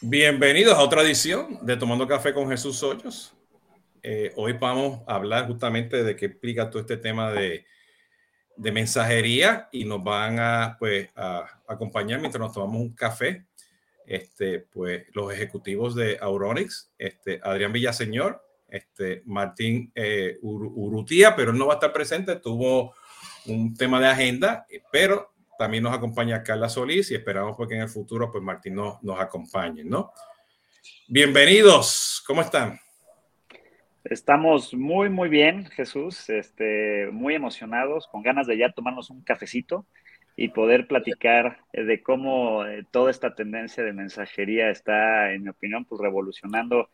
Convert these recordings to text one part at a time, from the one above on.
Bienvenidos a otra edición de Tomando Café con Jesús Hoyos. Eh, hoy vamos a hablar justamente de qué explica todo este tema de, de mensajería y nos van a, pues, a, acompañar mientras nos tomamos un café. Este, pues, los ejecutivos de Auronix, este, Adrián Villaseñor, este, Martín eh, Urutía, pero él no va a estar presente, tuvo un tema de agenda, pero también nos acompaña Carla Solís y esperamos porque en el futuro pues Martín nos, acompañe, ¿no? Bienvenidos, ¿cómo están? Estamos muy, muy bien, Jesús, este, muy emocionados, con ganas de ya tomarnos un cafecito y poder platicar de cómo eh, toda esta tendencia de mensajería está, en mi opinión, pues revolucionando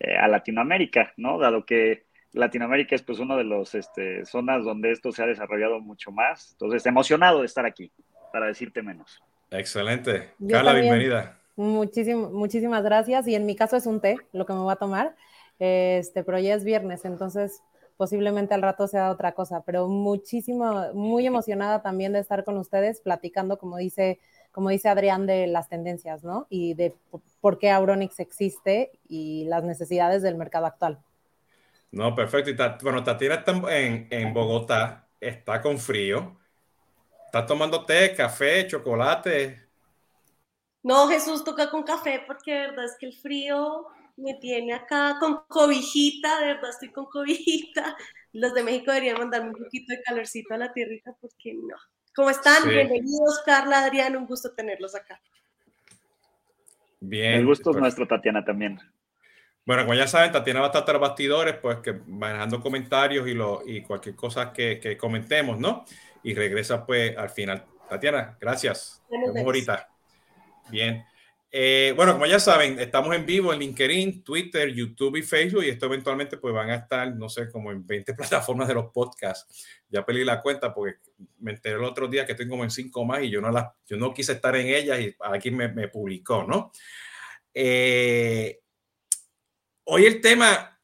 eh, a Latinoamérica, ¿no? Dado que Latinoamérica es pues una de las este, zonas donde esto se ha desarrollado mucho más. Entonces, emocionado de estar aquí, para decirte menos. Excelente. Carla, bienvenida. Muchísimo, muchísimas gracias. Y en mi caso es un té, lo que me voy a tomar. Este, pero ya es viernes, entonces posiblemente al rato sea otra cosa. Pero muchísimo, muy emocionada también de estar con ustedes platicando, como dice, como dice Adrián, de las tendencias, ¿no? Y de por qué Auronix existe y las necesidades del mercado actual. No, perfecto. Y bueno, Tatiana está en, en Bogotá, está con frío. ¿Estás tomando té, café, chocolate? No, Jesús toca con café porque de verdad es que el frío me tiene acá con cobijita, de verdad estoy con cobijita. Los de México deberían mandarme un poquito de calorcito a la tierrita porque no. ¿Cómo están? Bienvenidos, Carla, Adrián, un gusto tenerlos acá. Bien. El gusto es nuestro, Tatiana, también. Bueno, como ya saben, Tatiana va a estar bastidores, pues que manejando comentarios y, lo, y cualquier cosa que, que, comentemos, ¿no? Y regresa pues al final. Tatiana, gracias. Nos vemos ahorita. Bien. Eh, bueno, como ya saben, estamos en vivo en LinkedIn, Twitter, YouTube y Facebook y esto eventualmente pues van a estar, no sé, como en 20 plataformas de los podcasts. Ya perdí la cuenta porque me enteré el otro día que estoy como en cinco más y yo no, la, yo no quise estar en ellas y aquí me, me publicó, ¿no? Eh, hoy el tema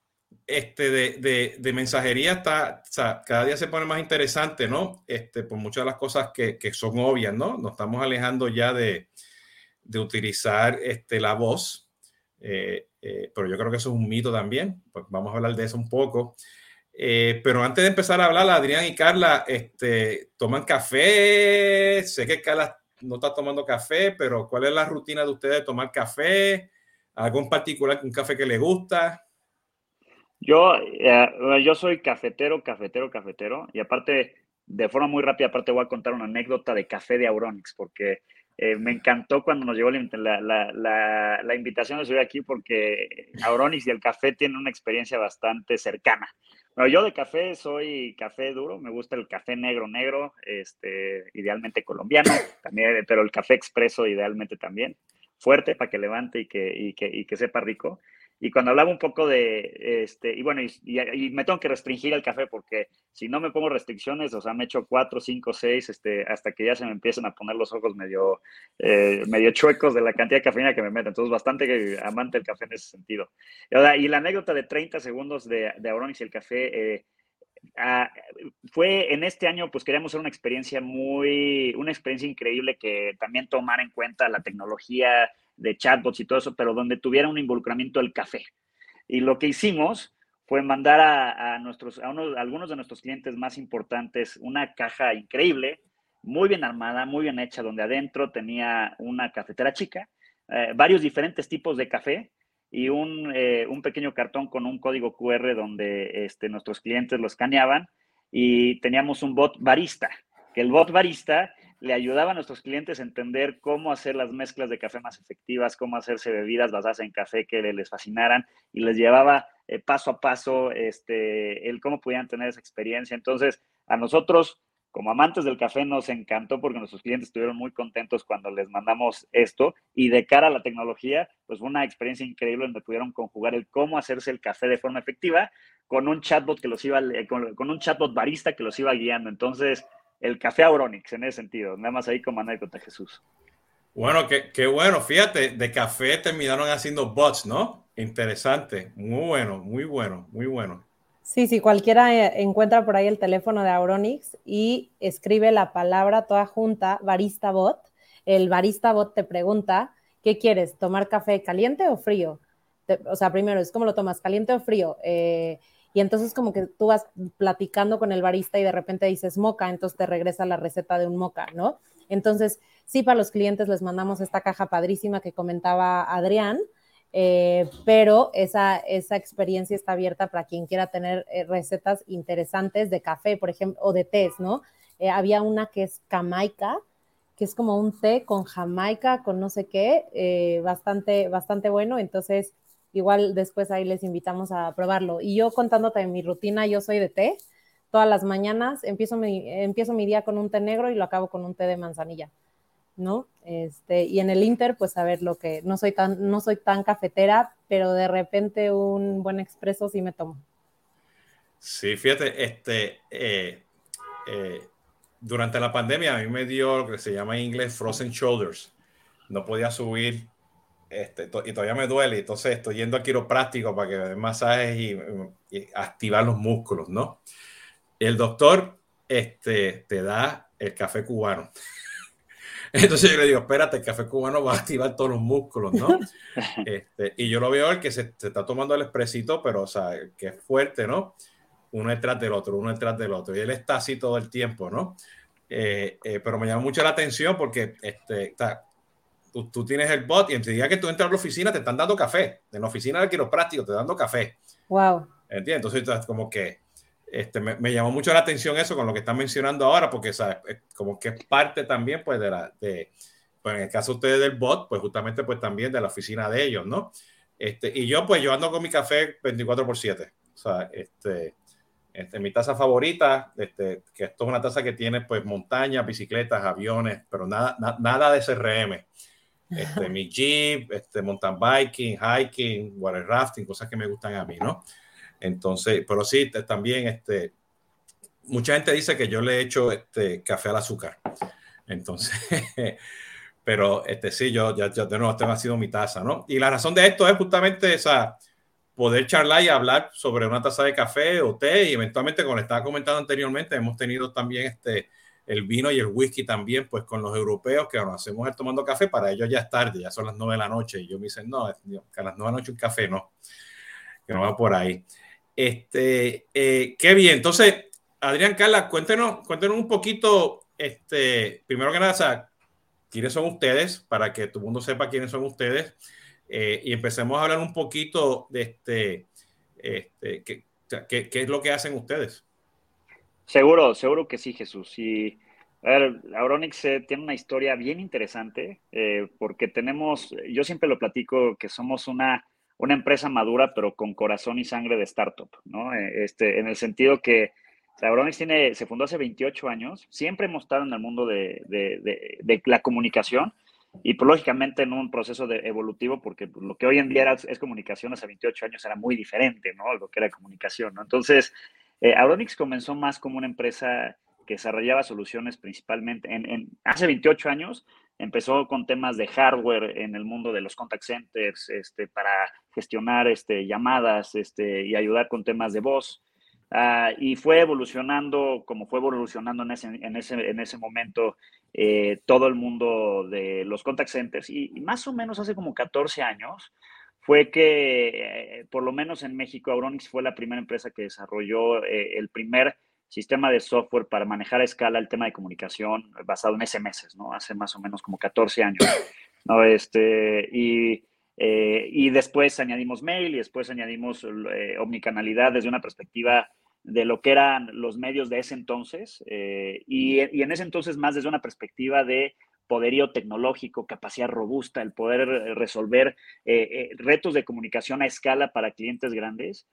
este, de, de, mensajería está, cada día se pone más interesante, ¿no? Este, por muchas de las cosas que, que son obvias, ¿no? Nos estamos alejando ya de, de utilizar este, la voz, eh, eh, pero yo creo que eso es un mito también, pues vamos a hablar de eso un poco. Eh, pero antes de empezar a hablar, Adrián y Carla, este, ¿toman café? Sé que Carla no está tomando café, pero ¿cuál es la rutina de ustedes de tomar café? ¿Algo en particular, un café que le gusta? Yo, yo soy cafetero, cafetero, cafetero. Y aparte, de forma muy rápida, aparte voy a contar una anécdota de café de Auronix, porque eh, me encantó cuando nos llegó la, la, la, invitación de subir aquí porque Auronix y el café tienen una experiencia bastante cercana. Bueno, yo de café soy café duro, me gusta el café negro negro, este, idealmente colombiano, también, pero el café expreso idealmente también, fuerte para que levante y que, y que, y que sepa rico. Y cuando hablaba un poco de, este, y bueno, y, me tengo que restringir el café porque si no me pongo restricciones, o sea, me echo cuatro, cinco, seis, este, hasta que ya se me empiezan a poner los ojos medio, eh, medio chuecos de la cantidad de cafeína que me meto. Entonces, bastante amante del café en ese sentido. Y, la anécdota de 30 segundos de, de Auronis y el café, eh, ah, fue en este año, pues queríamos hacer una experiencia muy, una experiencia increíble que también tomar en cuenta la tecnología, de chatbots y todo eso, pero donde tuviera un involucramiento del café. Y lo que hicimos fue mandar a, nuestros, a, algunos de nuestros clientes más importantes una caja increíble, muy bien armada, muy bien hecha, donde adentro tenía una cafetera chica, eh, varios diferentes tipos de café y un, eh, un, pequeño cartón con un código QR donde este, nuestros clientes lo escaneaban y teníamos un bot barista, que el bot barista le ayudaba a nuestros clientes a entender cómo hacer las mezclas de café más efectivas, cómo hacerse bebidas basadas en café que les fascinaran y les llevaba eh, paso a paso este, el cómo podían tener esa experiencia. Entonces, a nosotros, como amantes del café, nos encantó porque nuestros clientes estuvieron muy contentos cuando les mandamos esto y de cara a la tecnología, pues fue una experiencia increíble donde pudieron conjugar el cómo hacerse el café de forma efectiva con un chatbot que los iba, con, con un chatbot barista que los iba guiando. Entonces, el café Auronix en ese sentido. Nada más ahí como anécdota, Jesús. Bueno, qué, bueno. Fíjate, de café terminaron haciendo bots, ¿no? Interesante. Muy bueno, muy bueno, muy bueno. Sí, sí, cualquiera eh, encuentra por ahí el teléfono de Auronix y escribe la palabra toda junta, barista bot. El barista bot te pregunta ¿qué quieres? ¿Tomar café caliente o frío? o sea, primero es como lo tomas, caliente o frío. Eh, y entonces como que tú vas platicando con el barista y de repente dices moca, entonces te regresa la receta de un moca, ¿no? Entonces, sí, para los clientes les mandamos esta caja padrísima que comentaba Adrián, eh, pero esa, esa experiencia está abierta para quien quiera tener eh, recetas interesantes de café, por ejemplo, o de tés, ¿no? Eh, había una que es Jamaica, que es como un té con Jamaica, con no sé qué, bastante, bastante bueno. Entonces, igual después ahí les invitamos a probarlo. Y yo contándote mi rutina, yo soy de té. Todas las mañanas empiezo empiezo mi día con un té negro y lo acabo con un té de manzanilla. ¿No? Este, y en el Inter, pues a ver lo que, no soy tan, no soy tan cafetera, pero de repente un buen expreso sí me tomo. Sí, fíjate, este, eh, eh, durante la pandemia a mí me dio lo que se llama en inglés frozen shoulders. No podía subir este, y todavía me duele. Entonces estoy yendo a quiropráctico para que me den masajes y, y, activar los músculos, ¿no? El doctor este, te da el café cubano. Entonces yo le digo, espérate, el café cubano va a activar todos los músculos, ¿no? Este, y yo lo veo el que se, está tomando el expresito, pero, o sea, que es fuerte, ¿no? Uno detrás del otro, uno detrás del otro. Y él está así todo el tiempo, ¿no? Eh, eh, pero me llama mucho la atención porque este, tú, tú, tienes el bot y día que tú entras a la oficina te están dando café. En la oficina del quiropráctico te están dando café. Wow. ¿Entiendes? Entonces, como que este, me, llamó mucho la atención eso con lo que están mencionando ahora, porque ¿sabes? como que es parte también, pues, de la, de, pues, en el caso de ustedes del bot, pues justamente, pues también de la oficina de ellos, ¿no? Este, y yo, pues, yo ando con mi café 24 por 7. O sea, este, este, mi taza favorita, este, que esto es una taza que tiene, pues, montañas, bicicletas, aviones, pero nada, nada de SRM. Este, mi Jeep, este, mountain biking, hiking, water rafting, cosas que me gustan a mí, ¿no? Entonces, pero sí, también, este, mucha gente dice que yo le he hecho este, café al azúcar. Entonces, pero este, sí, yo ya, de nuevo, esta ha sido mi taza, ¿no? Y la razón de esto es justamente esa, poder charlar y hablar sobre una taza de café o té y eventualmente, como estaba comentando anteriormente, hemos tenido también este, el vino y el whisky también, pues con los europeos que nos hacemos el tomando café, para ellos ya es tarde, ya son las nueve de la noche y yo me dicen, no, que a las nueve de la noche un café no, que no va por ahí. Este, eh, qué bien. Entonces, Adrián, Carla, cuéntenos, cuéntenos un poquito, este, primero que nada, quiénes son ustedes, para que todo el mundo sepa quiénes son ustedes, eh, y empecemos a hablar un poquito de este, este qué, qué, es lo que hacen ustedes. Seguro, seguro que sí, Jesús. Y a ver, Auronix eh, tiene una historia bien interesante, porque tenemos, yo siempre lo platico, que somos una una empresa madura, pero con corazón y sangre de startup, ¿no? Eh, este, en el sentido que Sabronis tiene, se fundó hace 28 años, siempre hemos estado en el mundo de, la comunicación y pues, lógicamente en un proceso de evolutivo, porque pues, lo que hoy en día es comunicación, hace 28 años era muy diferente, ¿no? Lo que era comunicación, ¿no? Entonces, eh, comenzó más como una empresa que desarrollaba soluciones principalmente en, en, hace 28 años empezó con temas de hardware en el mundo de los contact centers este, para gestionar este, llamadas este, y ayudar con temas de voz. Ah, y fue evolucionando, como fue evolucionando en ese, en ese, en ese momento eh, todo el mundo de los contact centers. Y, más o menos hace como 14 años fue que, eh, por lo menos en México, Auronix fue la primera empresa que desarrolló eh, el primer sistema de software para manejar a escala el tema de comunicación basado en SMS, ¿no? Hace más o menos como 14 años, ¿no? Este, y, eh, y después añadimos mail y después añadimos eh, omnicanalidad desde una perspectiva de lo que eran los medios de ese entonces eh, y, y, en ese entonces más desde una perspectiva de poderío tecnológico, capacidad robusta, el poder resolver retos de comunicación a escala para clientes grandes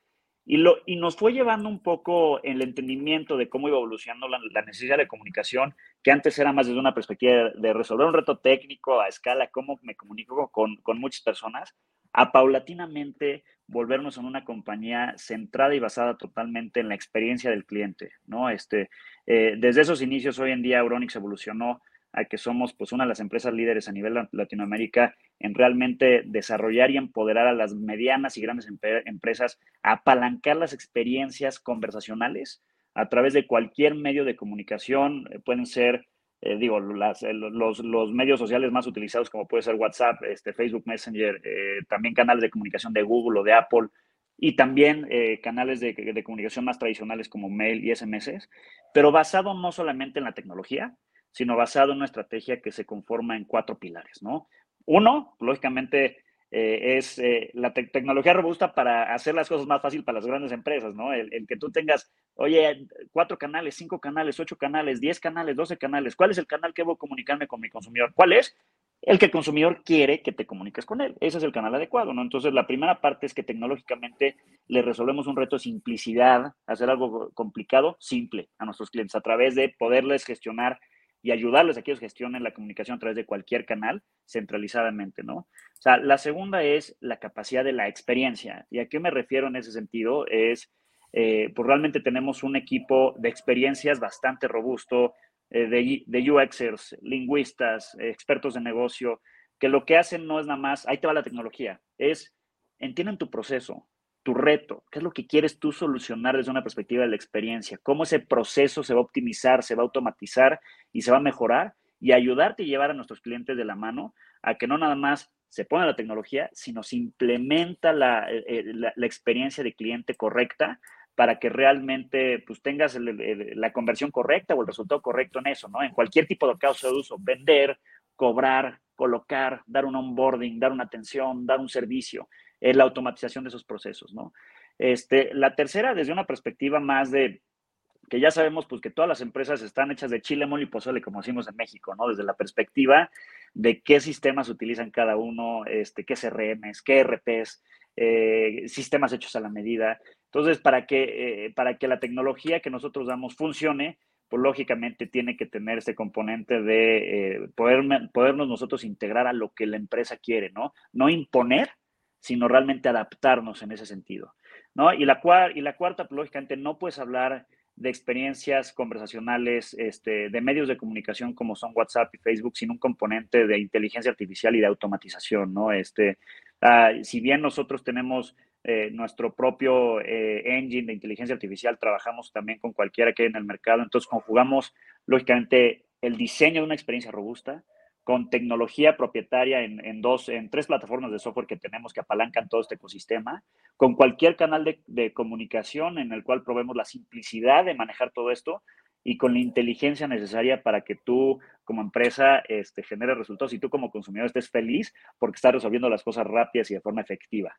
y, lo, y nos fue llevando un poco el entendimiento de cómo iba evolucionando la, necesidad de comunicación, que antes era más desde una perspectiva de, resolver un reto técnico a escala, cómo me comunico con, con muchas personas, a paulatinamente volvernos en una compañía centrada y basada totalmente en la experiencia del cliente, ¿no? Este, eh, desde esos inicios, hoy en día, Euronix evolucionó a que somos pues una de las empresas líderes a nivel Latinoamérica en realmente desarrollar y empoderar a las medianas y grandes empresas a apalancar las experiencias conversacionales a través de cualquier medio de comunicación, eh, pueden ser eh, digo, los, los, medios sociales más utilizados como puede ser WhatsApp, este, Facebook Messenger, también canales de comunicación de Google o de Apple y también canales de, de, comunicación más tradicionales como mail y SMS, pero basado no solamente en la tecnología, sino basado en una estrategia que se conforma en cuatro pilares, ¿no? Uno, lógicamente, eh, es eh, la tecnología robusta para hacer las cosas más fácil para las grandes empresas, ¿no? El, que tú tengas, oye, cuatro canales, cinco canales, ocho canales, diez canales, doce canales. ¿Cuál es el canal que a comunicarme con mi consumidor? ¿Cuál es? El que el consumidor quiere que te comuniques con él. Ese es el canal adecuado, ¿no? Entonces, la primera parte es que tecnológicamente le resolvemos un reto de simplicidad, hacer algo complicado, simple a nuestros clientes, a través de poderles gestionar y ayudarles a que ellos gestionen la comunicación a través de cualquier canal centralizadamente, ¿no? O sea, la segunda es la capacidad de la experiencia. ¿Y a qué me refiero en ese sentido? Es, eh, pues realmente tenemos un equipo de experiencias bastante robusto, eh, de, de UXers, lingüistas, expertos de negocio, que lo que hacen no es nada más, ahí te va la tecnología, es entienden tu proceso, tu reto, qué es lo que quieres tú solucionar desde una perspectiva de la experiencia, cómo ese proceso se va a optimizar, se va a automatizar y se va a mejorar y ayudarte y llevar a nuestros clientes de la mano a que no nada más se pone la tecnología, sino se implementa la, eh, eh, la, experiencia de cliente correcta para que realmente pues, tengas la conversión correcta o el resultado correcto en eso, ¿no? En cualquier tipo de causa de uso, vender, cobrar, colocar, dar un onboarding, dar una atención, dar un servicio es la automatización de esos procesos, ¿no? Este, la tercera, desde una perspectiva más de que ya sabemos pues que todas las empresas están hechas de chile, mole y pozole, como decimos en México, ¿no? Desde la perspectiva de qué sistemas utilizan cada uno, este, qué CRMs, qué RPs, eh, sistemas hechos a la medida. Entonces, para que, eh, para que la tecnología que nosotros damos funcione, pues lógicamente tiene que tener este componente de eh, poder, podernos nosotros integrar a lo que la empresa quiere, ¿no? No imponer, sino realmente adaptarnos en ese sentido. ¿no? Y, la, y la cuarta, pues, lógicamente, no puedes hablar de experiencias conversacionales, este, de medios de comunicación como son WhatsApp y Facebook, sin un componente de inteligencia artificial y de automatización, ¿no? Este, ah, si bien nosotros tenemos eh, nuestro propio eh, engine de inteligencia artificial, trabajamos también con cualquiera que hay en el mercado, entonces conjugamos, lógicamente, el diseño de una experiencia robusta, con tecnología propietaria en, dos, en tres plataformas de software que tenemos que apalancan todo este ecosistema, con cualquier canal de, comunicación en el cual probemos la simplicidad de manejar todo esto y con la inteligencia necesaria para que tú como empresa este, generes resultados y tú como consumidor estés feliz porque estás resolviendo las cosas rápidas y de forma efectiva.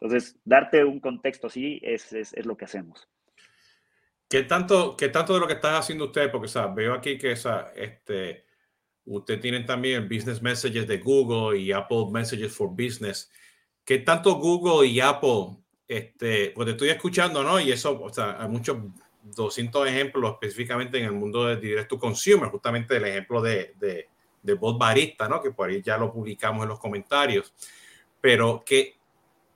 Entonces, darte un contexto así es, es, lo que hacemos. ¿Qué tanto, ¿Qué tanto de lo que estás haciendo usted? Porque o veo aquí que esa, este, Usted tiene también Business Messages de Google y Apple Messages for Business. ¿Qué tanto Google y Apple, este, pues te estoy escuchando, ¿no? Y eso, o sea, hay muchos 200 ejemplos específicamente en el mundo de Direct to Consumer, justamente el ejemplo de, de, de Bot Barista, ¿no? Que por ahí ya lo publicamos en los comentarios. Pero, ¿qué,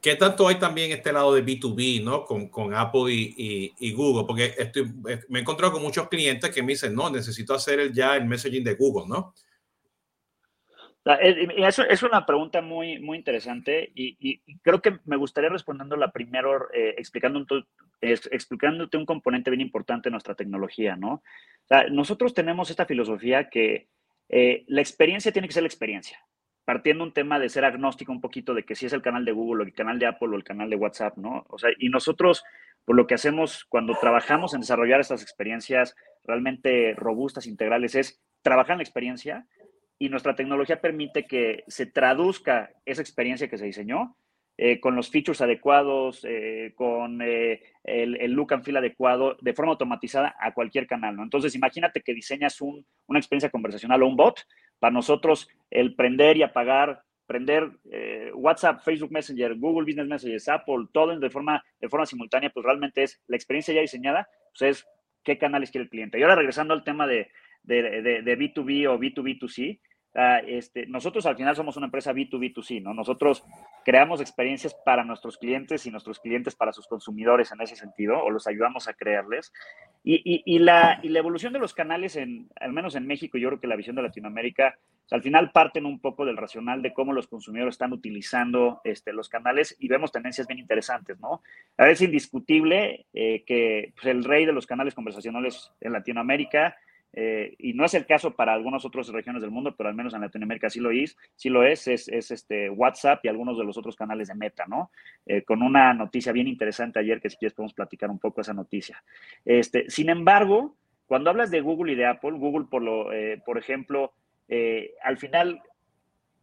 ¿qué tanto hay también este lado de B2B, ¿no? Con, con Apple y, y, Google, porque estoy, me he encontrado con muchos clientes que me dicen, no, necesito hacer el, ya el messaging de Google, ¿no? Eso es una pregunta muy, muy interesante y, creo que me gustaría respondiéndola primero eh, explicando explicándote un componente bien importante de nuestra tecnología, ¿no? nosotros tenemos esta filosofía que eh, la experiencia tiene que ser la experiencia, partiendo un tema de ser agnóstico un poquito de que si es el canal de Google o el canal de Apple o el canal de WhatsApp, ¿no? O sea, y nosotros, por lo que hacemos cuando trabajamos en desarrollar estas experiencias realmente robustas, integrales, es trabajar la experiencia, y nuestra tecnología permite que se traduzca esa experiencia que se diseñó eh, con los features adecuados, eh, con eh, el, look and feel adecuado, de forma automatizada a cualquier canal. ¿no? Entonces, imagínate que diseñas una experiencia conversacional o un bot. Para nosotros, el prender y apagar, prender WhatsApp, Facebook Messenger, Google Business Messages, Apple, todo de forma, de forma simultánea, pues realmente es la experiencia ya diseñada, pues es qué canales quiere el cliente. Y ahora regresando al tema de, de, de, B2B o B2B2C, ah, este, nosotros al final somos una empresa B2B2C, ¿no? Nosotros creamos experiencias para nuestros clientes y nuestros clientes para sus consumidores en ese sentido, o los ayudamos a crearles. Y, y, y, la, y la, evolución de los canales, en, al menos en México, yo creo que la visión de Latinoamérica, al final parten un poco del racional de cómo los consumidores están utilizando este, los canales y vemos tendencias bien interesantes, ¿no? A es indiscutible eh, que pues, el rey de los canales conversacionales en Latinoamérica eh, y no es el caso para algunas otras regiones del mundo, pero al menos en Latinoamérica sí lo es, sí lo es, es, este WhatsApp y algunos de los otros canales de Meta, ¿no? Eh, con una noticia bien interesante ayer que si quieres podemos platicar un poco esa noticia. Este, sin embargo, cuando hablas de Google y de Apple, Google, por, lo, eh, por ejemplo, al final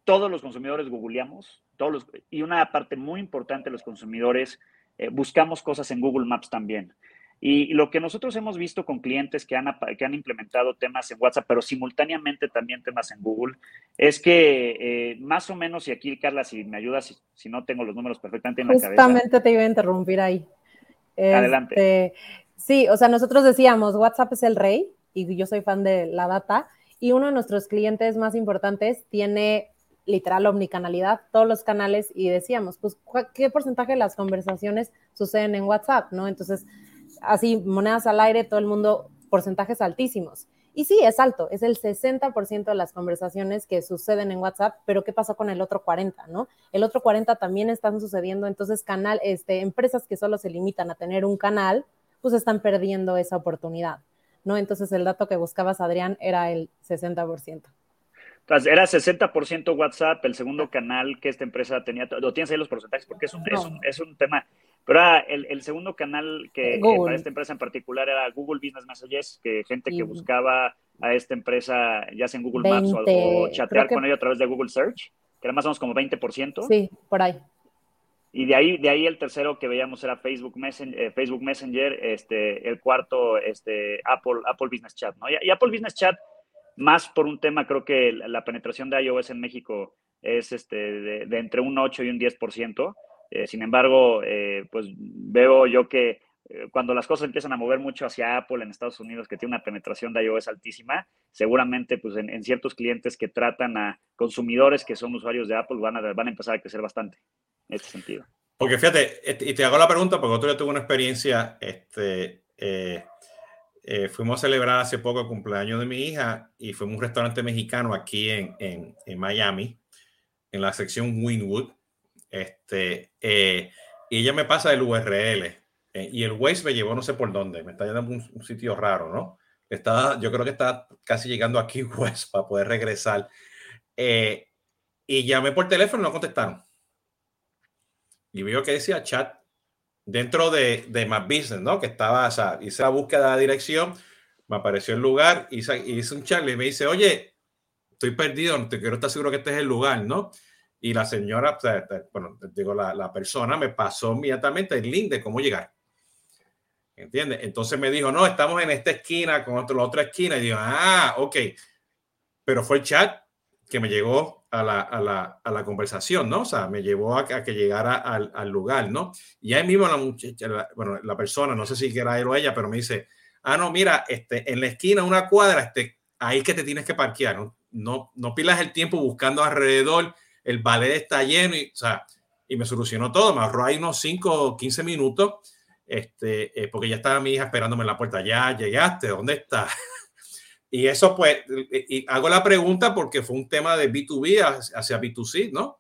todos los consumidores googleamos, todos los, y una parte muy importante de los consumidores buscamos cosas en Google Maps también. Y lo que nosotros hemos visto con clientes que han, que han implementado temas en WhatsApp, pero simultáneamente también temas en Google, es que eh, más o menos, y aquí Carla, si me ayudas, si, no tengo los números perfectamente en la cabeza. Justamente te iba a interrumpir ahí. Adelante. Este, sí, o sea, nosotros decíamos, WhatsApp es el rey, y yo soy fan de la data, y uno de nuestros clientes más importantes tiene literal omnicanalidad, todos los canales, y decíamos, pues, ¿qué porcentaje de las conversaciones suceden en WhatsApp? ¿No? Entonces, así, monedas al aire, todo el mundo, porcentajes altísimos. Y sí, es alto, es el 60% de las conversaciones que suceden en WhatsApp, pero ¿qué pasó con el otro 40, no? El otro 40 también están sucediendo, entonces canal, este, empresas que solo se limitan a tener un canal, pues están perdiendo esa oportunidad, ¿no? Entonces el dato que buscabas, Adrián, era el 60%. Entonces, era 60% WhatsApp, el segundo canal que esta empresa tenía, lo tienes ahí los porcentajes, porque es un, es un, es un tema pero el, segundo canal que, para esta empresa en particular era Google Business Messages, que gente que buscaba a esta empresa, ya sea en Google Maps o, chatear con ellos a través de Google Search, que era más o menos como 20%. Sí, por ahí. Y de ahí, de ahí el tercero que veíamos era Facebook Messenger, eh, Facebook Messenger este, el cuarto, este, Apple, Apple Business Chat, ¿no? Y, Apple Business Chat, más por un tema, creo que la, penetración de iOS en México es este, de, de entre un 8 y un 10%. Eh, sin embargo, eh, pues veo yo que eh, cuando las cosas empiezan a mover mucho hacia Apple en Estados Unidos, que tiene una penetración de iOS altísima, seguramente pues en, ciertos clientes que tratan a consumidores que son usuarios de Apple van a, van a empezar a crecer bastante en este sentido. Porque fíjate, y te hago la pregunta porque otro día tuve una experiencia, este, fuimos a celebrar hace poco el cumpleaños de mi hija y fuimos a un restaurante mexicano aquí en, en, en Miami, en la sección Winwood este, eh, y ella me pasa el URL eh, y el Waze me llevó no sé por dónde, me está llevando un, un sitio raro, ¿no? Está, yo creo que está casi llegando aquí Waze para poder regresar. Eh, y llamé por teléfono no contestaron. Y veo que decía chat dentro de, de My Business, ¿no? Que estaba, o sea, hice la búsqueda de la dirección, me apareció el lugar, hice, hice un chat y me dice, oye, estoy perdido, no te quiero estar seguro que este es el lugar, ¿no? Y la señora, bueno, digo, la, la, persona me pasó inmediatamente el link de cómo llegar. ¿Entiendes? Entonces me dijo, no, estamos en esta esquina con otro, la otra esquina. Y digo, ah, ok. Pero fue el chat que me llegó a la, a la, a la conversación, ¿no? O sea, me llevó a, que llegara al, al, lugar, ¿no? Y ahí mismo la muchacha, bueno, la persona, no sé si era él o ella, pero me dice, ah, no, mira, este, en la esquina, una cuadra, este, ahí que te tienes que parquear, ¿no? No, no pilas el tiempo buscando alrededor el ballet está lleno y, o sea, y me solucionó todo, me ahorró ahí unos 5 o 15 minutos, este, eh, porque ya estaba mi hija esperándome en la puerta, ya llegaste, ¿dónde está? y eso pues, y hago la pregunta porque fue un tema de B2B hacia B2C, ¿no?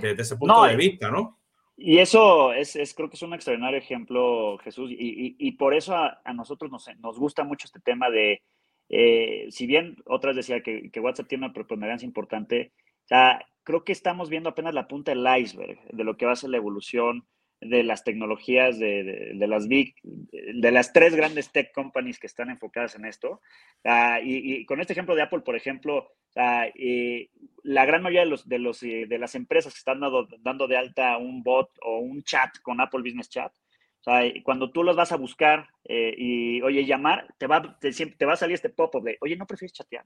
Desde ese punto de vista, ¿no? Y eso es, es, creo que es un extraordinario ejemplo, Jesús, y, y, por eso a, nosotros nos, nos, gusta mucho este tema de, eh, si bien otras decía que, que WhatsApp tiene una preponderancia importante, o sea, creo que estamos viendo apenas la punta del iceberg de lo que va a ser la evolución de las tecnologías de, de, las big, de las tres grandes tech companies que están enfocadas en esto. Uh, y, y, con este ejemplo de Apple, por ejemplo, uh, la gran mayoría de, los, de, los, eh, de las empresas que están dando, dando de alta un bot o un chat con Apple Business Chat, cuando tú los vas a buscar eh, y, oye, llamar, te va, te, te va a salir este pop-up de, oye, ¿no prefieres chatear?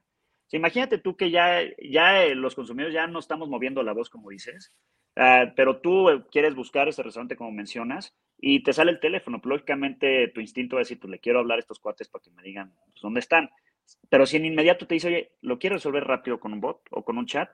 Imagínate tú que ya, ya eh, los consumidores ya no estamos moviendo la voz, como dices, ah, pero tú eh, quieres buscar ese restaurante como mencionas y te sale el teléfono. Lógicamente tu instinto va a decir, pues le quiero hablar a estos cuates para que me digan pues, dónde están. Pero si en inmediato te dice, oye, lo quiero resolver rápido con un bot o con un chat,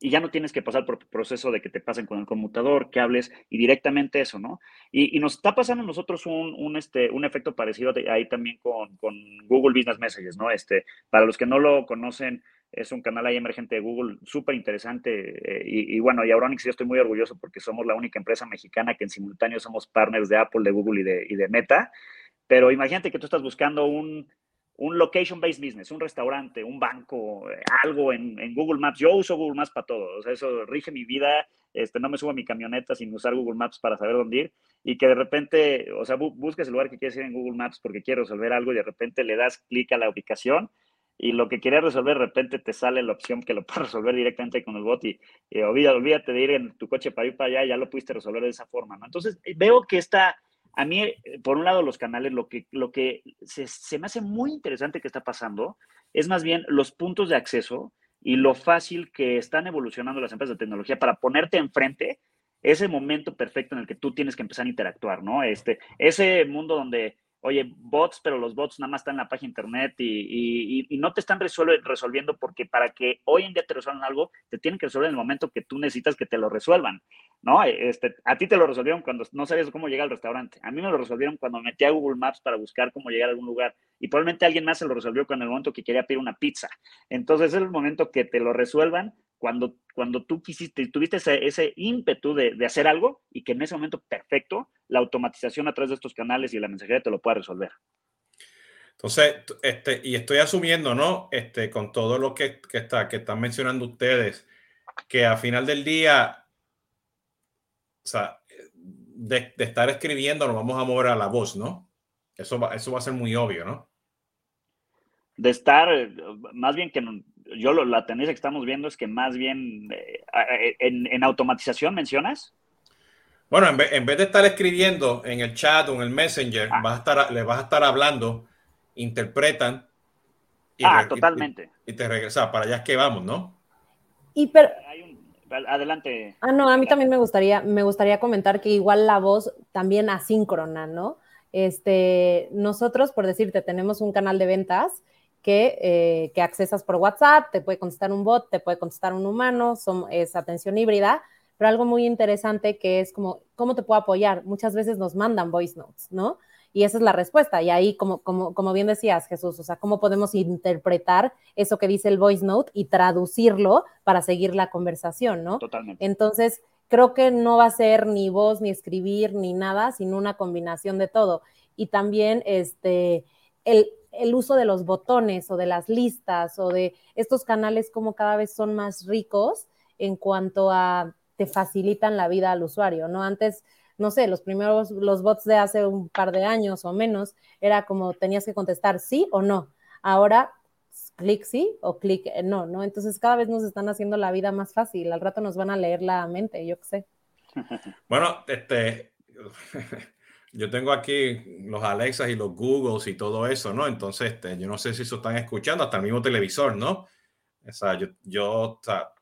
y ya no tienes que pasar por el proceso de que te pasen con el conmutador, que hables y directamente eso, ¿no? Y, y nos está pasando a nosotros un, un, este, un efecto parecido ahí también con, con, Google Business Messages, ¿no? Este, para los que no lo conocen, es un canal ahí emergente de Google súper interesante. Eh, y, y, bueno, y Auronix yo estoy muy orgulloso porque somos la única empresa mexicana que en simultáneo somos partners de Apple, de Google y de, y de Meta. Pero imagínate que tú estás buscando un, un location-based business, un restaurante, un banco, algo en, Google Maps. Yo uso Google Maps para todo, o sea, eso rige mi vida. Este, no me subo a mi camioneta sin usar Google Maps para saber dónde ir y que de repente, o sea, busques el lugar que quieres ir en Google Maps porque quieres resolver algo y de repente le das clic a la ubicación y lo que quieres resolver, de repente te sale la opción que lo puedes resolver directamente con el bot y, olvídate, de ir en tu coche para ir para allá, ya lo pudiste resolver de esa forma, ¿no? Entonces, veo que está a mí, eh, por un lado, los canales, lo que, lo que se, me hace muy interesante que está pasando es más bien los puntos de acceso y lo fácil que están evolucionando las empresas de tecnología para ponerte enfrente ese momento perfecto en el que tú tienes que empezar a interactuar, ¿no? Este, ese mundo donde oye, bots, pero los bots nada más están en la página internet y, no te están resolviendo porque para que hoy en día te resuelvan algo, te tienen que resolver en el momento que tú necesitas que te lo resuelvan, ¿no? Este, a ti te lo resolvieron cuando no sabías cómo llegar al restaurante. A mí me lo resolvieron cuando metí a Google Maps para buscar cómo llegar a algún lugar y probablemente alguien más se lo resolvió cuando el momento que quería pedir una pizza. Entonces es el momento que te lo resuelvan cuando, cuando tú quisiste, tuviste ese, ese ímpetu de, de, hacer algo y que en ese momento perfecto, la automatización a través de estos canales y la mensajería te lo pueda resolver. Entonces, este, y estoy asumiendo, ¿no? Este, con todo lo que, que, está, que están mencionando ustedes, que a final del día, o sea, de, de, estar escribiendo, nos vamos a mover a la voz, ¿no? Eso va, eso va a ser muy obvio, ¿no? De estar, más bien que yo lo, la tendencia que estamos viendo es que más bien eh, en, automatización mencionas. Bueno, en vez, de estar escribiendo en el chat o en el messenger, ah. vas a estar, le vas a estar hablando, interpretan. Y ah, totalmente. Y, te regresa, para allá es que vamos, ¿no? Y pero, adelante. Ah, no, a mí también me gustaría, me gustaría comentar que igual la voz también asíncrona, ¿no? Este, nosotros, por decirte, tenemos un canal de ventas que, eh, que accesas por WhatsApp, te puede contestar un bot, te puede contestar un humano, son, es atención híbrida, pero algo muy interesante que es como, ¿cómo te puedo apoyar? Muchas veces nos mandan voice notes, ¿no? Y esa es la respuesta. Y ahí, como, como, como bien decías, Jesús, o sea, ¿cómo podemos interpretar eso que dice el voice note y traducirlo para seguir la conversación, ¿no? Totalmente. Entonces, creo que no va a ser ni voz, ni escribir, ni nada, sino una combinación de todo. Y también, este, el, el uso de los botones o de las listas o de estos canales como cada vez son más ricos en cuanto a te facilitan la vida al usuario, ¿no? Antes, no sé, los primeros, los bots de hace un par de años o menos, era como tenías que contestar sí o no. Ahora, clic sí o clic no, ¿no? Entonces cada vez nos están haciendo la vida más fácil. Al rato nos van a leer la mente, yo qué sé. Bueno, este, yo tengo aquí los Alexas y los Googles y todo eso, ¿no? Entonces, este, yo no sé si eso están escuchando, hasta el mismo televisor, ¿no? O sea, yo, yo sea,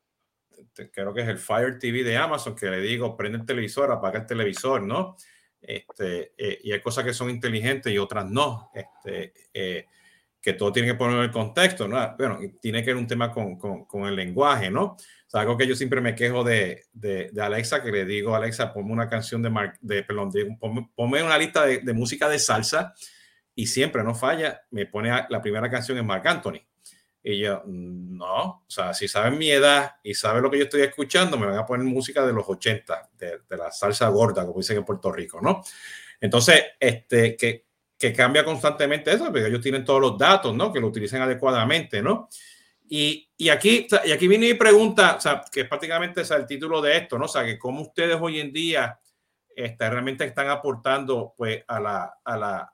creo que es el Fire TV de Amazon que le digo, prende el televisor, apaga el televisor, ¿no? Este, eh, y hay cosas que son inteligentes y otras no. Este, eh, que todo tiene que poner el contexto, ¿no? Bueno, tiene que ver un tema con, con, con el lenguaje, ¿no? O algo que yo siempre me quejo de, de, Alexa, que le digo, Alexa, ponme una canción de, de perdón, ponme, una lista de, de, música de salsa y siempre, no falla, me pone la primera canción en Marc Anthony. Y yo, no, o sea, si saben mi edad y saben lo que yo estoy escuchando, me van a poner música de los 80, de, de la salsa gorda, como dicen en Puerto Rico, ¿no? Entonces, este, que, que cambia constantemente eso, porque ellos tienen todos los datos, ¿no? Que lo utilicen adecuadamente, ¿no? Y, y, aquí, y aquí viene mi pregunta, o sea, que es prácticamente el título de esto, ¿no? O sea, que cómo ustedes hoy en día este, realmente están aportando pues, a, la, a, la,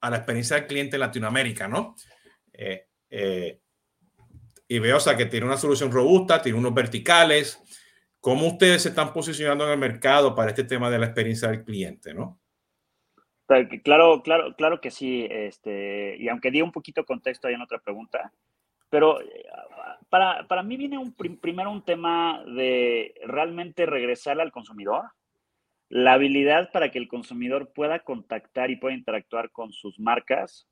a la experiencia del cliente en Latinoamérica, ¿no? Eh, eh, y veo, o sea, que tiene una solución robusta, tiene unos verticales. ¿Cómo ustedes se están posicionando en el mercado para este tema de la experiencia del cliente, no? Claro, claro, claro que sí. Este, y aunque di un poquito contexto ahí en otra pregunta, pero eh, para, para mí viene un, primero un tema de realmente regresar al consumidor, la habilidad para que el consumidor pueda contactar y pueda interactuar con sus marcas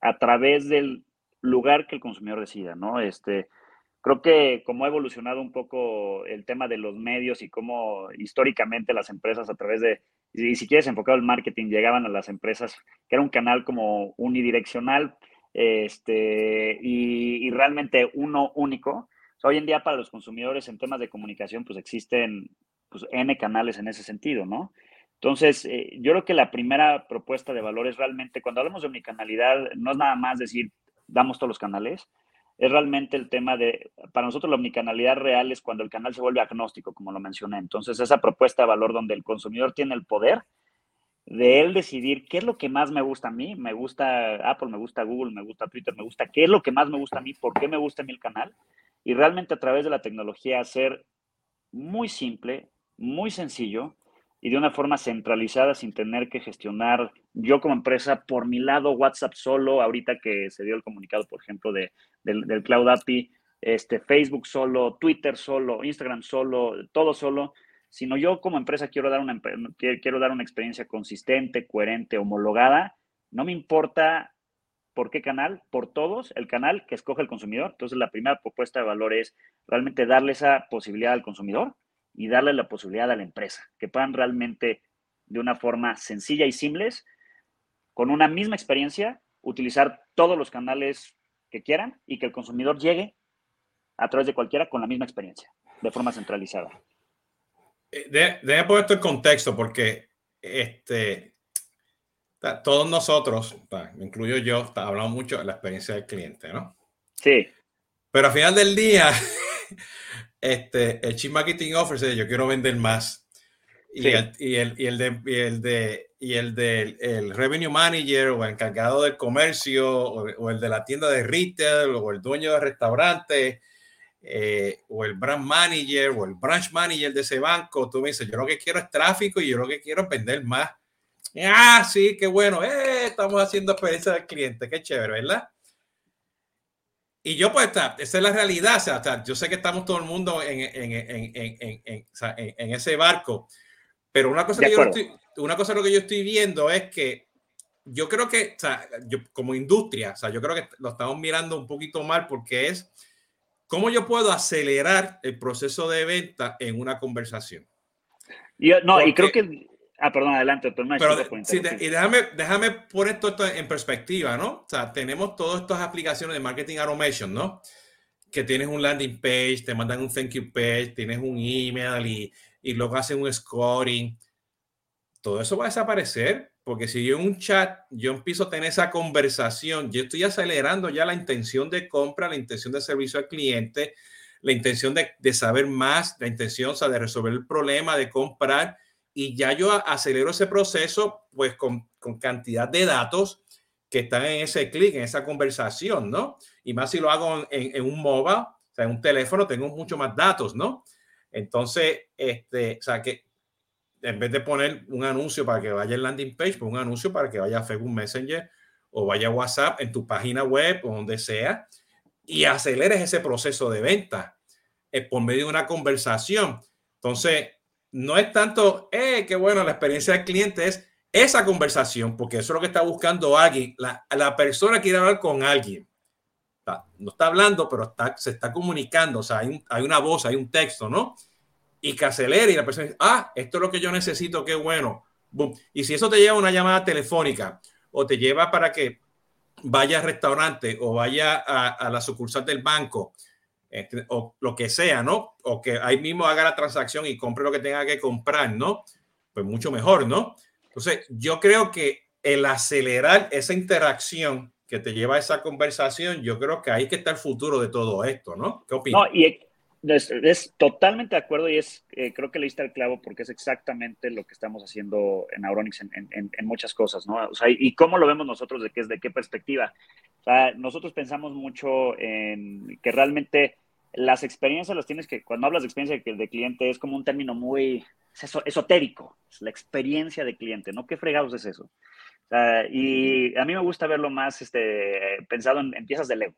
a través del lugar que el consumidor decida, ¿no? Este, creo que como ha evolucionado un poco el tema de los medios y cómo históricamente las empresas a través de, y si quieres enfocado el marketing, llegaban a las empresas, que era un canal como unidireccional, este, y, realmente uno único. hoy en día para los consumidores en temas de comunicación, pues existen pues, N canales en ese sentido, ¿no? Entonces, eh, yo creo que la primera propuesta de valor es realmente, cuando hablamos de omnicanalidad, no es nada más decir, damos todos los canales, es realmente el tema de, para nosotros la omnicanalidad real es cuando el canal se vuelve agnóstico, como lo mencioné. Entonces, esa propuesta de valor donde el consumidor tiene el poder de él decidir qué es lo que más me gusta a mí, me gusta Apple, me gusta Google, me gusta Twitter, me gusta, qué es lo que más me gusta a mí, por qué me gusta a mí el canal, y realmente a través de la tecnología hacer muy simple, muy sencillo y de una forma centralizada sin tener que gestionar yo como empresa por mi lado WhatsApp solo, ahorita que se dio el comunicado, por ejemplo, de, del, Cloud API, este, Facebook solo, Twitter solo, Instagram solo, todo solo, sino yo como empresa quiero dar una, quiero dar una experiencia consistente, coherente, homologada, no me importa por qué canal, por todos, el canal que escoge el consumidor. Entonces, la primera propuesta de valor es realmente darle esa posibilidad al consumidor y darle la posibilidad a la empresa, que puedan realmente de una forma sencilla y simple, con una misma experiencia, utilizar todos los canales que quieran y que el consumidor llegue a través de cualquiera con la misma experiencia, de forma centralizada. Eh, Debe poner esto en contexto porque este, todos nosotros, incluyo yo, hablamos mucho de la experiencia del cliente, ¿no? Sí. Pero al final del día, este, el Chief Marketing Officer, yo quiero vender más. Y, el, y, el, y, el, de, y el de y el del el Revenue Manager o el encargado del comercio o, el de la tienda de retail o el dueño del restaurante eh, o el brand manager o el branch manager de ese banco, tú me dices, yo lo que quiero es tráfico y yo lo que quiero es vender más. Ah, sí, qué bueno, eh, estamos haciendo experiencia del cliente, qué chévere, ¿verdad? Y yo, pues, esa es la realidad. O sea, yo sé que estamos todo el mundo en, en, en, en ese barco, pero una cosa, que yo estoy, una cosa lo que yo estoy viendo es que yo creo que, o sea, yo, como industria, o sea, yo creo que lo estamos mirando un poquito mal porque es cómo yo puedo acelerar el proceso de venta en una conversación. Yo, no, y creo que Ah, perdón, adelante, pero, sí, y déjame, déjame poner todo esto en perspectiva, ¿no? O sea, tenemos todas estas aplicaciones de marketing automation, ¿no? Que tienes un landing page, te mandan un thank you page, tienes un email y, y luego hacen un scoring. Todo eso va a desaparecer porque si yo en un chat yo empiezo a tener esa conversación, yo estoy acelerando ya la intención de compra, la intención de servicio al cliente, la intención de, de saber más, la intención o sea, de resolver el problema, de comprar y ya yo acelero ese proceso pues con, con cantidad de datos que están en ese clic, en esa conversación, ¿no? Y más si lo hago en, en un móvil, o sea, en un teléfono, tengo mucho más datos, ¿no? Entonces, este, o sea, que en vez de poner un anuncio para que vaya el landing page, pues un anuncio para que vaya a Facebook Messenger o vaya a WhatsApp en tu página web o donde sea y aceleres ese proceso de venta eh, por medio de una conversación. Entonces, no es tanto, eh, qué bueno, la experiencia del cliente es esa conversación, porque eso es lo que está buscando alguien. La, la persona quiere hablar con alguien. no está hablando, pero está, se está comunicando. O sea, hay, hay, una voz, hay un texto, ¿no? Y que acelere y la persona dice, ah, esto es lo que yo necesito, qué bueno. Y si eso te lleva a una llamada telefónica o te lleva para que vaya al restaurante o vaya a, a la sucursal del banco este, o lo que sea, ¿no? O que ahí mismo haga la transacción y compre lo que tenga que comprar, ¿no? Pues mucho mejor, ¿no? Entonces, yo creo que el acelerar esa interacción que te lleva a esa conversación, yo creo que ahí que está el futuro de todo esto, ¿no? ¿Qué opinas? No, y es, totalmente de acuerdo y es, eh, creo que le diste el clavo porque es exactamente lo que estamos haciendo en Auronix en, en, en, muchas cosas, ¿no? O sea, y cómo lo vemos nosotros, de qué es de qué perspectiva. O sea, nosotros pensamos mucho en que realmente las experiencias las tienes que, cuando hablas de experiencia de cliente, es como un término muy esotérico, es la experiencia de cliente, ¿no? ¿Qué fregados es eso? y a mí me gusta verlo más este, pensado en, piezas de Lego,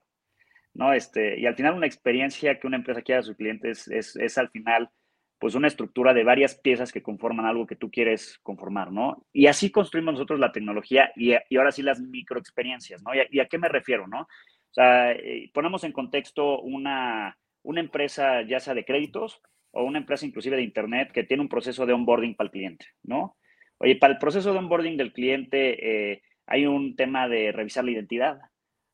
¿no? Este, y al final una experiencia que una empresa quiera a sus clientes es, es, al final pues una estructura de varias piezas que conforman algo que tú quieres conformar, ¿no? Y así construimos nosotros la tecnología y, y ahora sí las microexperiencias, ¿no? ¿Y a, ¿Y a, qué me refiero, no? O sea, eh, ponemos en contexto una, una empresa ya sea de créditos o una empresa inclusive de Internet que tiene un proceso de onboarding para el cliente, ¿no? Oye, para el proceso de onboarding del cliente eh, hay un tema de revisar la identidad,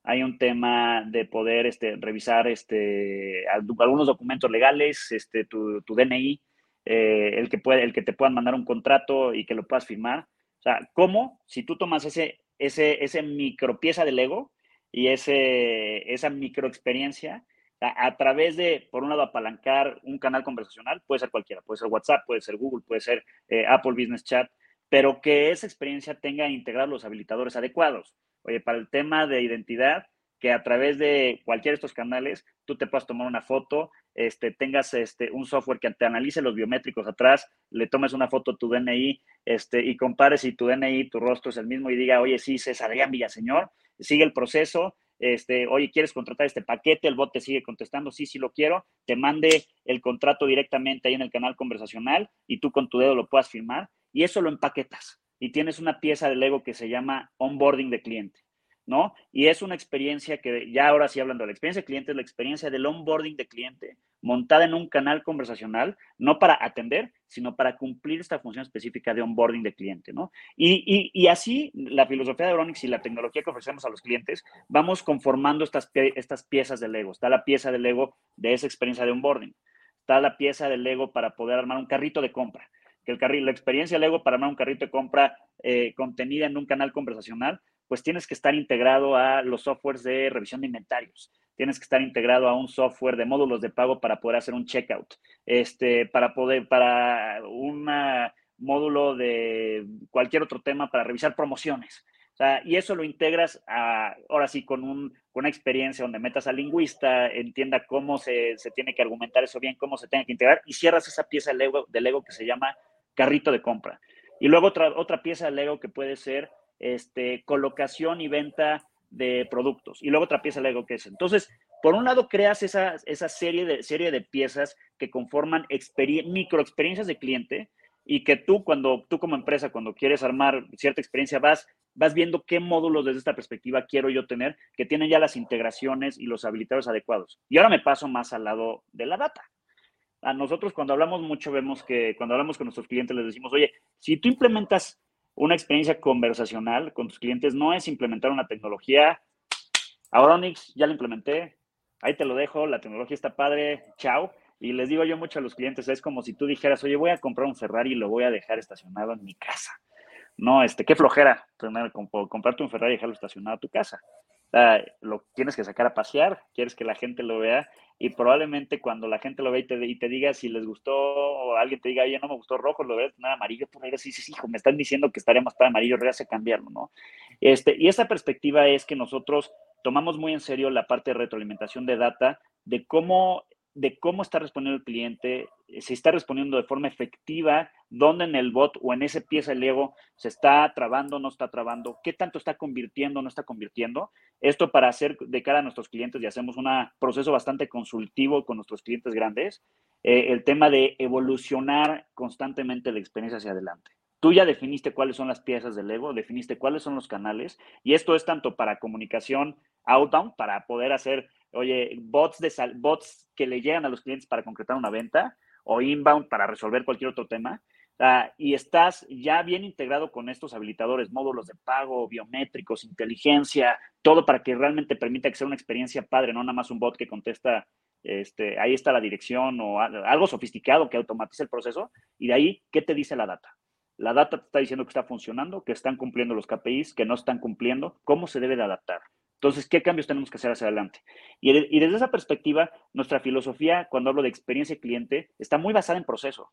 hay un tema de poder este, revisar este, algunos documentos legales, este, tu, DNI, eh, el, que puede, el que te puedan mandar un contrato y que lo puedas firmar. O sea, ¿cómo? Si tú tomas ese, ese, ese micropieza del Lego y ese, esa microexperiencia a, través de, por un lado, apalancar un canal conversacional, puede ser cualquiera, puede ser WhatsApp, puede ser Google, puede ser eh, Apple Business Chat, pero que esa experiencia tenga integrar los habilitadores adecuados. Oye, para el tema de identidad, que a través de cualquiera de estos canales tú te puedas tomar una foto, este, tengas este, un software que te analice los biométricos atrás, le tomes una foto a tu DNI este, y compares si tu DNI, tu rostro es el mismo y diga, oye, sí, César Adrián Villaseñor, sigue el proceso, este, oye, ¿quieres contratar este paquete? El bot te sigue contestando, sí, sí lo quiero, te mande el contrato directamente ahí en el canal conversacional y tú con tu dedo lo puedas firmar y eso lo empaquetas y tienes una pieza de Lego que se llama onboarding de cliente. ¿no? Y es una experiencia que ya ahora sí hablando de la experiencia de cliente, es la experiencia del onboarding de cliente montada en un canal conversacional, no para atender, sino para cumplir esta función específica de onboarding de cliente, ¿no? Y, así la filosofía de Euronix y la tecnología que ofrecemos a los clientes, vamos conformando estas, estas piezas de Lego. Está la pieza de Lego de esa experiencia de onboarding. Está la pieza de Lego para poder armar un carrito de compra que el carril, la experiencia Lego para armar un carrito de compra eh, contenida en un canal conversacional, pues tienes que estar integrado a los softwares de revisión de inventarios. Tienes que estar integrado a un software de módulos de pago para poder hacer un checkout. Este, para poder, para un módulo de cualquier otro tema para revisar promociones. O sea, y eso lo integras a, ahora sí con, un, con una experiencia donde metas al lingüista, entienda cómo se, se, tiene que argumentar eso bien, cómo se tiene que integrar y cierras esa pieza de Lego, de Lego que se llama carrito de compra. Y luego otra, otra pieza de Lego que puede ser este, colocación y venta de productos. Y luego otra pieza Lego que es. Entonces, por un lado, creas esa, esa serie, de, serie de piezas que conforman micro experiencias de cliente y que tú, cuando tú como empresa, cuando quieres armar cierta experiencia, vas, vas viendo qué módulos desde esta perspectiva quiero yo tener, que tienen ya las integraciones y los habilitadores adecuados. Y ahora me paso más al lado de la data. A nosotros cuando hablamos mucho vemos que cuando hablamos con nuestros clientes les decimos, oye, si tú implementas una experiencia conversacional con tus clientes no es implementar una tecnología. Auronix, ya la implementé, ahí te lo dejo, la tecnología está padre, chao. Y les digo yo mucho a los clientes, es como si tú dijeras, oye, voy a comprar un Ferrari y lo voy a dejar estacionado en mi casa. No, este, qué flojera tener, comprarte un Ferrari y dejarlo estacionado a tu casa. lo tienes que sacar a pasear, quieres que la gente lo vea y probablemente cuando la gente lo ve y te, diga si les gustó o alguien te diga, oye, no me gustó rojo, lo ves nada amarillo, tú regresas y dices, hijo, me están diciendo que estaríamos para amarillo, regresa a cambiarlo, ¿no? Este, y esa perspectiva es que nosotros tomamos muy en serio la parte de retroalimentación de data, de cómo de cómo está respondiendo el cliente, eh, si está respondiendo de forma efectiva, dónde en el bot o en ese pieza de Lego se está trabando, no está trabando, qué tanto está convirtiendo, no está convirtiendo. Esto para hacer de cara a nuestros clientes y hacemos un proceso bastante consultivo con nuestros clientes grandes, eh, el tema de evolucionar constantemente la experiencia hacia adelante. Tú ya definiste cuáles son las piezas del Lego, definiste cuáles son los canales y esto es tanto para comunicación outbound, para poder hacer oye, bots, de bots que le llegan a los clientes para concretar una venta o inbound para resolver cualquier otro tema. y estás ya bien integrado con estos habilitadores, módulos de pago, biométricos, inteligencia, todo para que realmente permita que sea una experiencia padre, no nada más un bot que contesta, este, ahí está la dirección o algo sofisticado que automatice el proceso. Y de ahí, ¿qué te dice la data? La data te está diciendo que está funcionando, que están cumpliendo los KPIs, que no están cumpliendo, cómo se debe de adaptar. Entonces, ¿qué cambios tenemos que hacer hacia adelante? Y, desde esa perspectiva, nuestra filosofía, cuando hablo de experiencia cliente, está muy basada en proceso.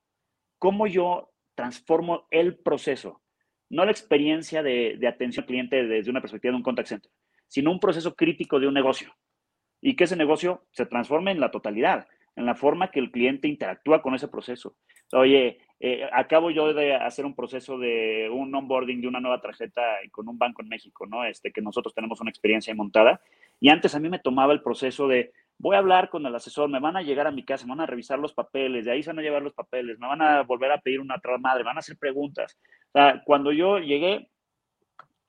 ¿Cómo yo transformo el proceso? No la experiencia de, atención al cliente desde una perspectiva de un contact center, sino un proceso crítico de un negocio. Y que ese negocio se transforme en la totalidad, en la forma que el cliente interactúa con ese proceso. Oye, eh, acabo yo de hacer un proceso de un onboarding de una nueva tarjeta con un banco en México, ¿no? Este, que nosotros tenemos una experiencia montada. Y antes a mí me tomaba el proceso de, voy a hablar con el asesor, me van a llegar a mi casa, me van a revisar los papeles, de ahí se van a llevar los papeles, me van a volver a pedir una otra madre, van a hacer preguntas. O sea, cuando yo llegué,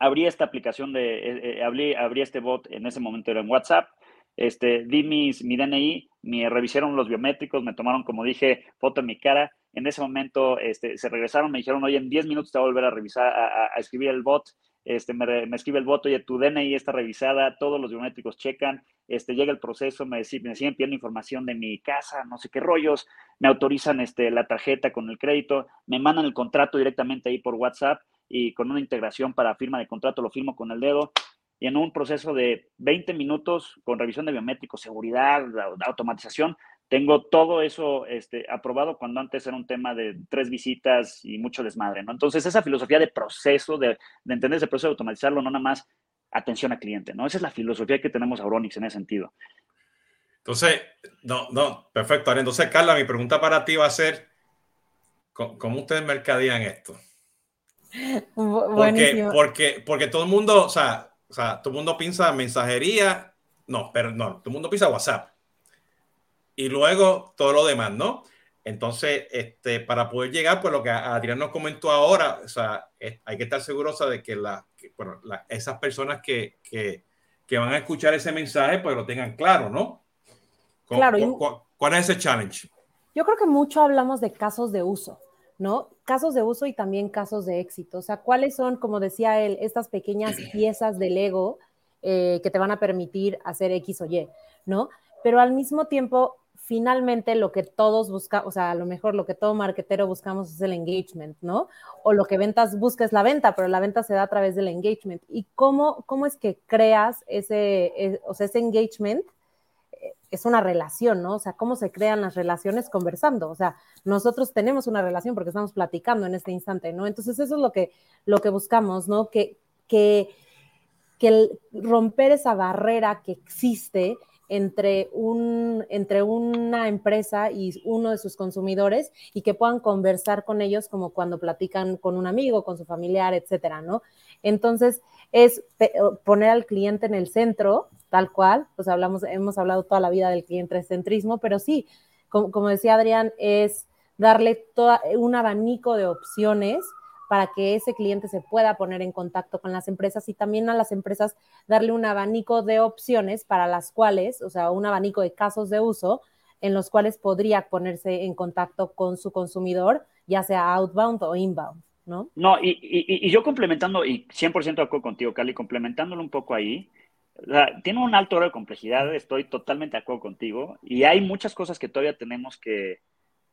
abrí esta aplicación de, eh, eh, abrí, abrí este bot, en ese momento era en WhatsApp, este, di mis, mi DNI, me revisaron los biométricos, me tomaron, como dije, foto en mi cara. En ese momento este, se regresaron, me dijeron, oye, en 10 minutos te voy a volver a revisar, a, escribir el bot. Este, me, me, escribe el bot, oye, tu DNI está revisada, todos los biométricos checan, este, llega el proceso, me, me siguen pidiendo información de mi casa, no sé qué rollos, me autorizan este, la tarjeta con el crédito, me mandan el contrato directamente ahí por WhatsApp y con una integración para firma de contrato lo firmo con el dedo y en un proceso de 20 minutos con revisión de biométricos, seguridad, automatización, tengo todo eso este, aprobado cuando antes era un tema de tres visitas y mucho desmadre, ¿no? Entonces, esa filosofía de proceso, de, de entender ese proceso de automatizarlo, no nada más atención al cliente, ¿no? Esa es la filosofía que tenemos a Auronix en ese sentido. Entonces, no, no, perfecto. Entonces, Carla, mi pregunta para ti va a ser, ¿cómo ustedes mercadean esto? Porque, porque, porque todo el mundo, o sea, o sea, todo el mundo piensa mensajería, no, pero no, todo el mundo piensa WhatsApp y luego todo lo demás, ¿no? Entonces, este, para poder llegar, pues lo que Adrián nos comentó ahora, o sea, hay que estar seguros de que, la, bueno, esas personas que, que, que, van a escuchar ese mensaje, pues lo tengan claro, ¿no? Claro. ¿Cuál, es ese challenge? Yo creo que mucho hablamos de casos de uso, ¿no? Casos de uso y también casos de éxito. O sea, ¿cuáles son, como decía él, estas pequeñas piezas del ego eh, que te van a permitir hacer X o Y, ¿no? Pero al mismo tiempo, finalmente lo que todos buscamos, o sea, a lo mejor lo que todo marketero buscamos es el engagement, ¿no? O lo que ventas busca es la venta, pero la venta se da a través del engagement. ¿Y cómo, cómo es que creas ese, e, o sea, ese engagement? Eh, es una relación, ¿no? O sea, cómo se crean las relaciones conversando. O sea, nosotros tenemos una relación porque estamos platicando en este instante, ¿no? Entonces, eso es lo que, lo que buscamos, ¿no? Que, que, que romper esa barrera que existe entre, un, entre una empresa y uno de sus consumidores y que puedan conversar con ellos como cuando platican con un amigo, con su familiar, etcétera, ¿no? Entonces, es poner al cliente en el centro, tal cual, pues hablamos, hemos hablado toda la vida del cliente centrismo, pero sí, como, como decía Adrián, es darle toda, un abanico de opciones para que ese cliente se pueda poner en contacto con las empresas y también a las empresas darle un abanico de opciones para las cuales, o sea, un abanico de casos de uso en los cuales podría ponerse en contacto con su consumidor, ya sea outbound o inbound, ¿no? No, y, yo complementando, y 100% de acuerdo contigo, Cali, complementándolo un poco ahí, tiene un alto grado de complejidad, estoy totalmente de acuerdo contigo, y hay muchas cosas que todavía tenemos que,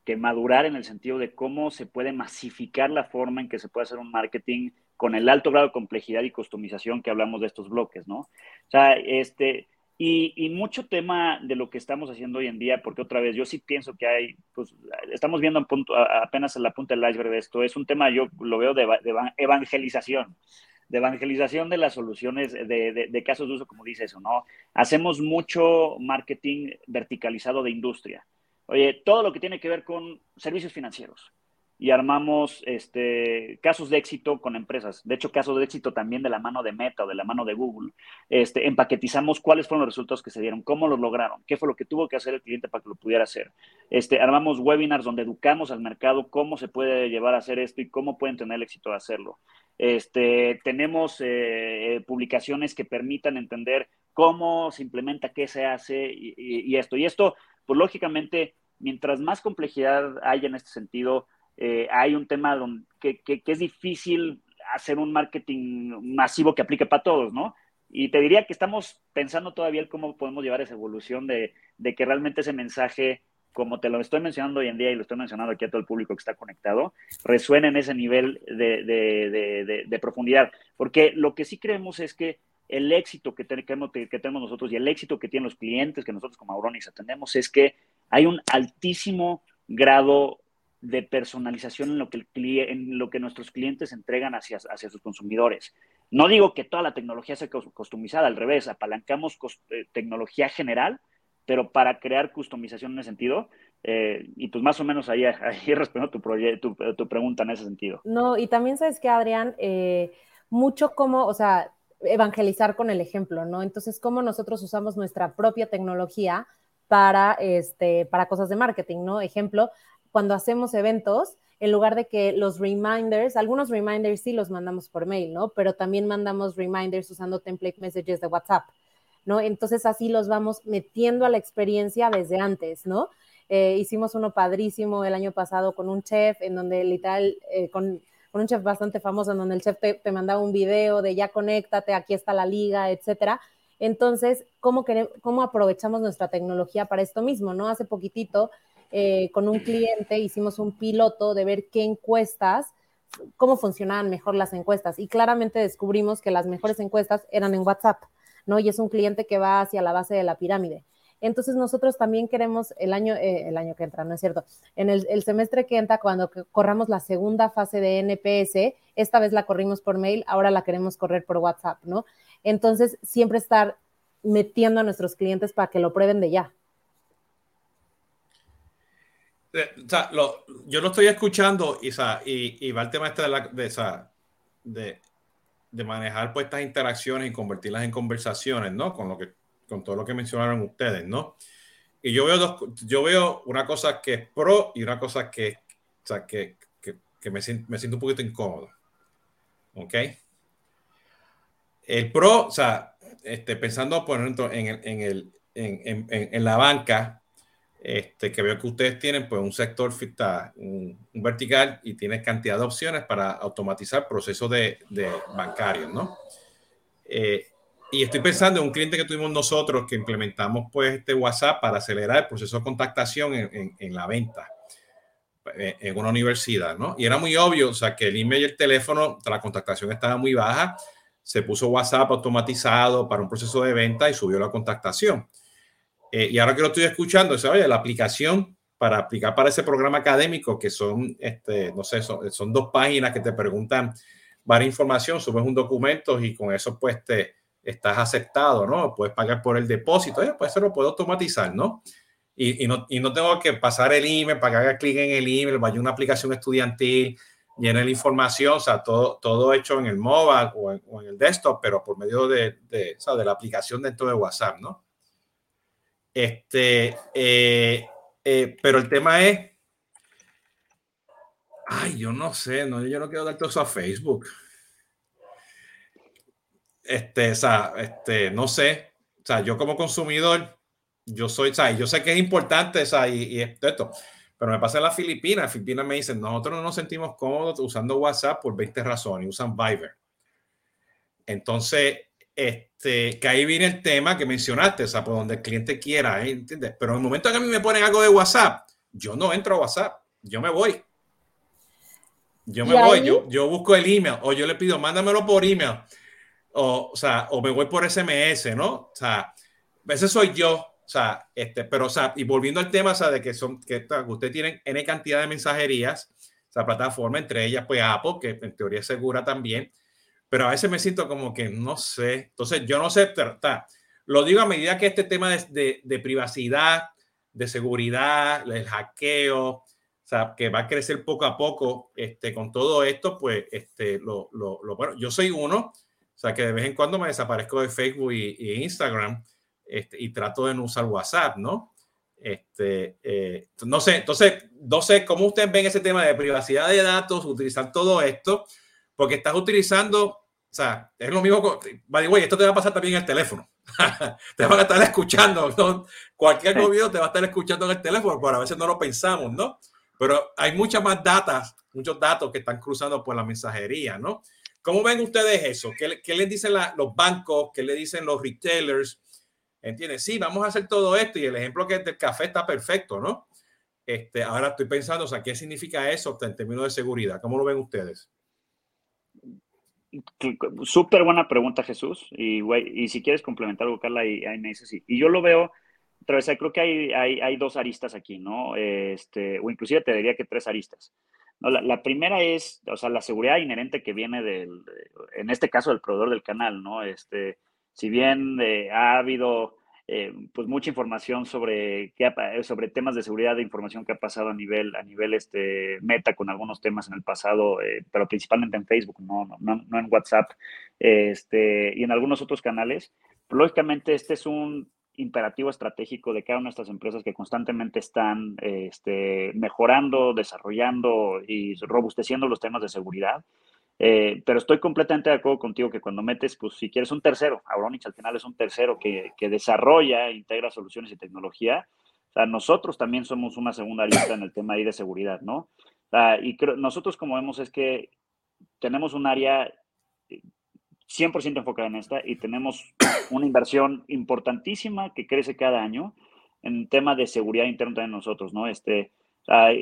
que madurar en el sentido de cómo se puede masificar la forma en que se puede hacer un marketing con el alto grado de complejidad y customización que hablamos de estos bloques, ¿no? O sea, este, y, mucho tema de lo que estamos haciendo hoy en día, porque otra vez, yo sí pienso que hay, pues, estamos viendo punto, apenas en la punta del iceberg de esto, es un tema, yo lo veo de, evangelización, de evangelización de las soluciones, de, de casos de uso, como dice eso, ¿no? Hacemos mucho marketing verticalizado de industria oye, todo lo que tiene que ver con servicios financieros. Y armamos este, casos de éxito con empresas. De hecho, casos de éxito también de la mano de Meta o de la mano de Google. Este, empaquetizamos cuáles fueron los resultados que se dieron, cómo los lograron, qué fue lo que tuvo que hacer el cliente para que lo pudiera hacer. Este, armamos webinars donde educamos al mercado cómo se puede llevar a hacer esto y cómo pueden tener éxito de hacerlo. Este, tenemos eh, publicaciones que permitan entender cómo se implementa, qué se hace y esto. Y esto pues lógicamente, mientras más complejidad haya en este sentido, eh, hay un tema donde, que, es difícil hacer un marketing masivo que aplique para todos, ¿no? Y te diría que estamos pensando todavía cómo podemos llevar esa evolución de, que realmente ese mensaje, como te lo estoy mencionando hoy en día y lo estoy mencionando aquí a todo el público que está conectado, resuene en ese nivel de profundidad. Porque lo que sí creemos es que el éxito que tenemos, nosotros y el éxito que tienen los clientes que nosotros como Auronix atendemos es que hay un altísimo grado de personalización en lo que, el, en lo que nuestros clientes entregan hacia, hacia sus consumidores. No digo que toda la tecnología sea customizada, al revés, apalancamos eh, tecnología general, pero para crear customización en ese sentido. Eh, y pues más o menos ahí, ahí respondo tu, tu, tu, pregunta en ese sentido. No, y también sabes que, Adrián, eh, mucho como, o sea, evangelizar con el ejemplo, ¿no? Entonces, cómo nosotros usamos nuestra propia tecnología para, este, para cosas de marketing, ¿no? Ejemplo, cuando hacemos eventos, en lugar de que los reminders, algunos reminders sí los mandamos por mail, ¿no? Pero también mandamos reminders usando template messages de WhatsApp, ¿no? Entonces así los vamos metiendo a la experiencia desde antes, ¿no? Eh, hicimos uno padrísimo el año pasado con un chef en donde literal, eh, con con un chef bastante famoso en donde el chef te, mandaba un video de ya conéctate, aquí está la liga, etcétera. Entonces, ¿cómo, ¿cómo aprovechamos nuestra tecnología para esto mismo? ¿no? Hace poquitito, eh, con un cliente, hicimos un piloto de ver qué encuestas cómo funcionaban mejor las encuestas y claramente descubrimos que las mejores encuestas eran en WhatsApp, ¿no? Y es un cliente que va hacia la base de la pirámide. Entonces nosotros también queremos el año, eh, el año que entra, ¿no es cierto? En el, semestre que entra, cuando corramos la segunda fase de NPS, esta vez la corrimos por mail, ahora la queremos correr por WhatsApp, ¿no? Entonces siempre estar metiendo a nuestros clientes para que lo prueben de ya. Eh, o sea, lo, yo lo estoy escuchando y, y, y va el tema este de, la, de, de, de, manejar pues, estas interacciones y convertirlas en conversaciones, ¿no? Con, lo que, con todo lo que mencionaron ustedes, ¿no? Y yo veo, dos, yo veo una cosa que es pro y una cosa que, o sea, que, que, que me, siento, me, siento, un poquito incómodo. ¿Ok? El pro, o sea, este, pensando por ejemplo en, el, en, el, en, en, la banca, este, que veo que ustedes tienen pues un sector un, un, vertical y tienen cantidad de opciones para automatizar procesos de, de bancarios, ¿no? Eh, y estoy pensando en un cliente que tuvimos nosotros que implementamos pues este WhatsApp para acelerar el proceso de contactación en, en, en la venta eh, en una universidad, ¿no? Y era muy obvio, o sea, que el email y el teléfono, la contactación estaba muy baja, se puso WhatsApp automatizado para un proceso de venta y subió la contactación. Eh, y ahora que lo estoy escuchando, es, oye, la aplicación para aplicar para ese programa académico, que son, este, no sé, son, son dos páginas que te preguntan varias información, subes un documento y con eso pues te estás aceptado, ¿no? Puedes pagar por el depósito, oye, pues eso lo puedo automatizar, ¿no? Y, y, no, y no tengo que pasar el email haga clic en el email, vaya una aplicación estudiantil, llene la información, o sea, todo, todo hecho en el mobile o en, o en el desktop, pero por medio de, de, o sea, de la aplicación dentro de WhatsApp, ¿no? Este, eh, eh, pero el tema es, ay, yo no sé, no, yo no quiero dar todo eso a Facebook. Este, o sea, este, no sé, o sea, yo como consumidor, yo soy, o sea, yo sé que es importante, o sea, y, y esto, pero me pasa en las Filipinas, Filipinas me dicen, nosotros no nos sentimos cómodos usando WhatsApp por 20 razones, usan Viber. Entonces, este, que ahí viene el tema que mencionaste, o sea, por donde el cliente quiera, ¿eh? ¿entiendes? Pero en el momento que a mí me ponen algo de WhatsApp, yo no entro a WhatsApp, yo me voy. Yo me voy, yo, yo, busco el email o yo le pido, mándamelo por email. O, o, sea, o me voy por SMS, ¿no? O sea, veces soy yo, o sea, este, pero, o sea, y volviendo al tema, o sea, de que son, que, ustedes tienen N cantidad de mensajerías, o sea, plataforma, entre ellas, pues Apple, que en teoría es segura también, pero a veces me siento como que no sé. Entonces, yo no sé, está, lo digo a medida que este tema de, de, de, privacidad, de seguridad, el hackeo, o sea, que va a crecer poco a poco este, con todo esto, pues este, lo, lo, lo, bueno, yo soy uno, o sea, que de vez en cuando me desaparezco de Facebook y, y Instagram este, y trato de no usar WhatsApp, ¿no? Este, eh, no sé, entonces, no sé cómo ustedes ven ese tema de privacidad de datos, utilizar todo esto porque estás utilizando, o sea, es lo mismo, by the esto te va a pasar también en el teléfono. te van a estar escuchando, ¿no? cualquier gobierno te va a estar escuchando en el teléfono, pero a veces no lo pensamos, ¿no? Pero hay muchas más datas, muchos datos que están cruzando por la mensajería, ¿no? ¿Cómo ven ustedes eso? ¿Qué, qué les dicen los bancos? ¿Qué le dicen los retailers? ¿Entiendes? Sí, vamos a hacer todo esto y el ejemplo que es del café está perfecto, ¿no? Este, ahora estoy pensando, o sea, ¿qué significa eso en términos de seguridad? ¿Cómo lo ven ustedes? Súper buena pregunta, Jesús. Y, güey, y si quieres complementar algo, Carla, ahí, ahí me dices sí. Y yo lo veo, otra vez, creo que hay, hay, hay, dos aristas aquí, ¿no? Este, o inclusive te diría que tres aristas. No, la, primera es, o sea, la seguridad inherente que viene del, en este caso, del proveedor del canal, ¿no? Este, si bien eh, ha habido eh, pues mucha información sobre, qué ha, sobre temas de seguridad de información que ha pasado a nivel, a nivel este, meta con algunos temas en el pasado, eh, pero principalmente en Facebook, no, no, no en WhatsApp, este, y en algunos otros canales. Lógicamente, este es un imperativo estratégico de cada una de estas empresas que constantemente están este, mejorando, desarrollando y robusteciendo los temas de seguridad. Eh, pero estoy completamente de acuerdo contigo que cuando metes, pues si quieres un tercero, Auronix al final es un tercero que, que desarrolla, integra soluciones y tecnología. O sea, nosotros también somos una segunda lista en el tema ahí de seguridad, ¿no? O sea, y creo, nosotros como vemos es que tenemos un área 100% enfocada en esta y tenemos una inversión importantísima que crece cada año en tema de seguridad interna de nosotros, ¿no? Este,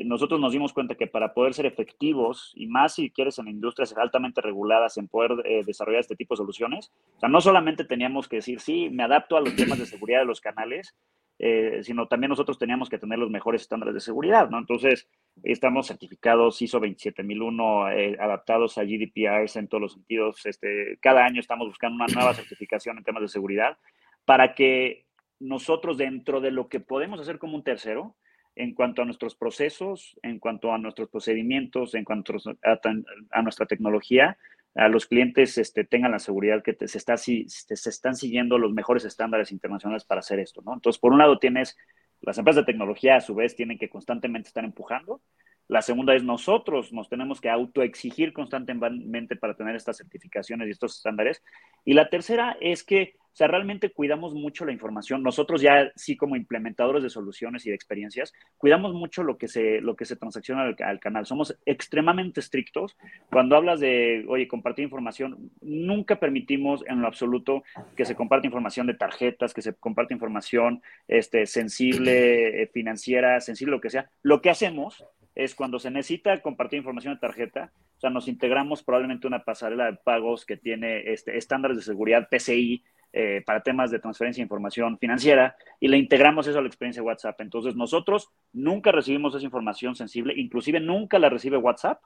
nosotros nos dimos cuenta que para poder ser efectivos, y más si quieres en industrias altamente reguladas, en poder eh, desarrollar este tipo de soluciones, o sea, no solamente teníamos que decir, sí, me adapto a los temas de seguridad de los canales, eh, sino también nosotros teníamos que tener los mejores estándares de seguridad, ¿no? Entonces, estamos certificados ISO 27001, eh, adaptados a GDPR en todos los sentidos. Este, cada año estamos buscando una nueva certificación en temas de seguridad para que nosotros, dentro de lo que podemos hacer como un tercero, en cuanto a nuestros procesos, en cuanto a nuestros procedimientos, en cuanto a, nuestra tecnología, a los clientes este, tengan la seguridad que se, está, se, se están siguiendo los mejores estándares internacionales para hacer esto, ¿no? Entonces, por un lado tienes las empresas de tecnología, a su vez, tienen que constantemente estar empujando. La segunda es nosotros nos tenemos que autoexigir constantemente para tener estas certificaciones y estos estándares. Y la tercera es que o sea, realmente cuidamos mucho la información. Nosotros ya, sí, como implementadores de soluciones y de experiencias, cuidamos mucho lo que se, lo que se transacciona al, canal. Somos extremadamente estrictos. Cuando hablas de, oye, compartir información, nunca permitimos en lo absoluto que se comparte información de tarjetas, que se comparte información este, sensible, eh, financiera, sensible, lo que sea. Lo que hacemos es cuando se necesita compartir información de tarjeta, o sea, nos integramos probablemente una pasarela de pagos que tiene este, estándares de seguridad PCI, eh, para temas de transferencia de información financiera y le integramos eso a la experiencia de WhatsApp. Entonces nosotros nunca recibimos esa información sensible, inclusive nunca la recibe WhatsApp,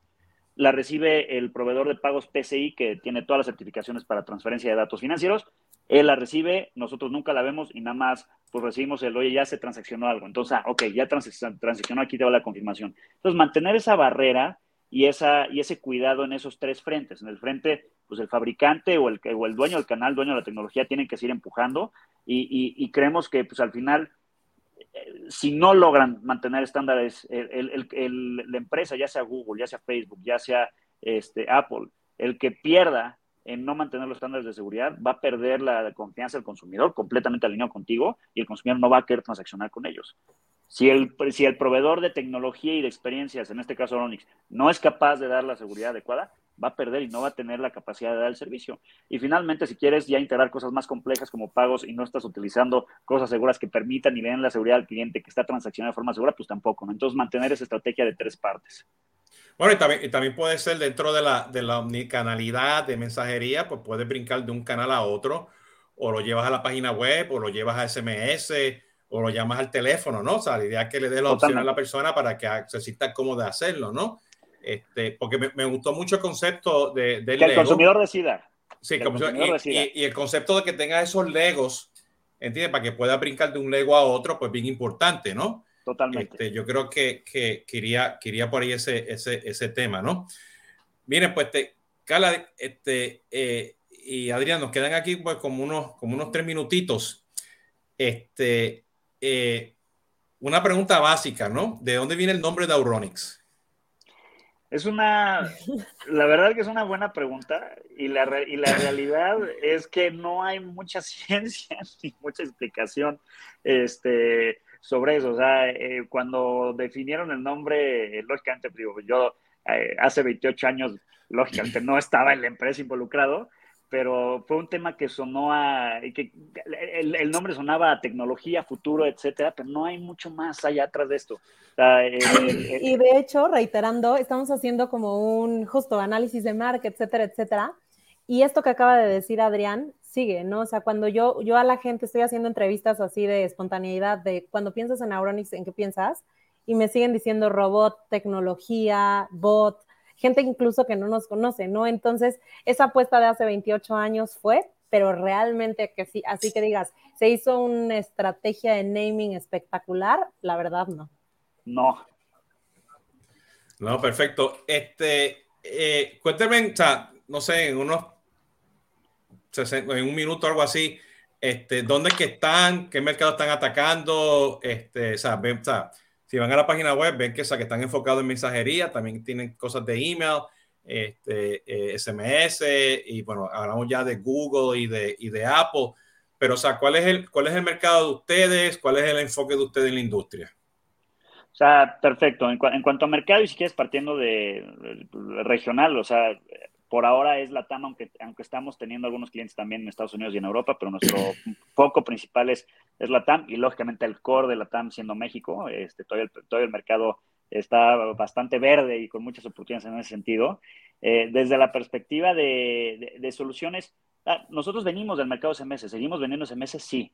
la recibe el proveedor de pagos PCI que tiene todas las certificaciones para transferencia de datos financieros, él la recibe, nosotros nunca la vemos y nada más pues recibimos el, oye, ya se transaccionó algo. Entonces, ah, ok, ya transaccionó, aquí te va la confirmación. Entonces, mantener esa barrera y, esa, y ese cuidado en esos tres frentes. En el frente, pues el fabricante o el, o el dueño del canal, dueño de la tecnología, tienen que seguir empujando y, creemos que pues al final, si no logran mantener estándares, la empresa, ya sea Google, ya sea Facebook, ya sea este, Apple, el que pierda en no mantener los estándares de seguridad, va a perder la confianza del consumidor completamente alineado contigo y el consumidor no va a querer transaccionar con ellos. Si el, si el proveedor de tecnología y de experiencias, en este caso Ronix, no es capaz de dar la seguridad adecuada, va a perder y no va a tener la capacidad de dar el servicio. Y finalmente, si quieres ya integrar cosas más complejas como pagos y no estás utilizando cosas seguras que permitan y den la seguridad al cliente que está transaccionando de forma segura, pues tampoco. Entonces, mantener esa estrategia de tres partes. Bueno, y también, y también puede ser dentro de la, de la omnicanalidad de mensajería, pues puedes brincar de un canal a otro, o lo llevas a la página web, o lo llevas a SMS, o lo llamas al teléfono, ¿no? O sea, la idea es que le dé la opción a la persona para que se sienta cómodo de hacerlo, ¿no? Este, porque me, gustó mucho el concepto de, del que el consumidor decida. Sí, y, el concepto de que tenga esos legos, ¿entiendes? Para que pueda brincar de un lego a otro, pues bien importante, ¿no? Totalmente. Este, yo creo que, que, quería, quería por ahí ese, ese, ese tema, ¿no? Miren, pues, te, Carla, este, eh, y Adrián, nos quedan aquí pues como unos, como unos tres minutitos. Este, eh, una pregunta básica, ¿no? ¿De dónde viene el nombre de Auronix? Es una, la verdad que es una buena pregunta y la, y la realidad es que no hay mucha ciencia ni mucha explicación este, sobre eso. O sea, eh, cuando definieron el nombre, lógicamente, yo eh, hace 28 años, lógicamente no estaba en la empresa involucrado, pero fue un tema que sonó a, que el, nombre sonaba a tecnología, futuro, etcétera, pero no hay mucho más allá atrás de esto. y de hecho, reiterando, estamos haciendo como un justo análisis de marca, etcétera, etcétera. Y esto que acaba de decir Adrián sigue, ¿no? O sea, cuando yo, yo a la gente estoy haciendo entrevistas así de espontaneidad, de cuando piensas en Auronix, ¿en qué piensas? Y me siguen diciendo robot, tecnología, bot, gente incluso que no nos conoce, ¿no? Entonces, esa apuesta de hace 28 años fue, pero realmente que sí, así que digas, se hizo una estrategia de naming espectacular, la verdad no. No. No, perfecto. Este, eh, cuénteme, o sea, no sé, en unos en un minuto o algo así, este, ¿dónde es que están? ¿Qué mercado están atacando? Este, o sea, o sea si van a la página web, ven que, que están enfocados en mensajería, también tienen cosas de email, este, SMS, eh, y bueno, hablamos ya de Google y de, y de Apple. Pero, o sea, ¿cuál es, el, ¿cuál es el mercado de ustedes? ¿Cuál es el enfoque de ustedes en la industria? O sea, perfecto. En, cuanto a mercado, y si quieres partiendo de regional, o sea, por ahora es la TAM, aunque, aunque estamos teniendo algunos clientes también en Estados Unidos y en Europa, pero nuestro foco principal es, es la TAM y lógicamente el core de la TAM siendo México, este, todo, el, todo el mercado está bastante verde y con muchas oportunidades en ese sentido. Eh, desde la perspectiva de, de, soluciones, ah, nosotros venimos del mercado SMS, seguimos vendiendo SMS, sí,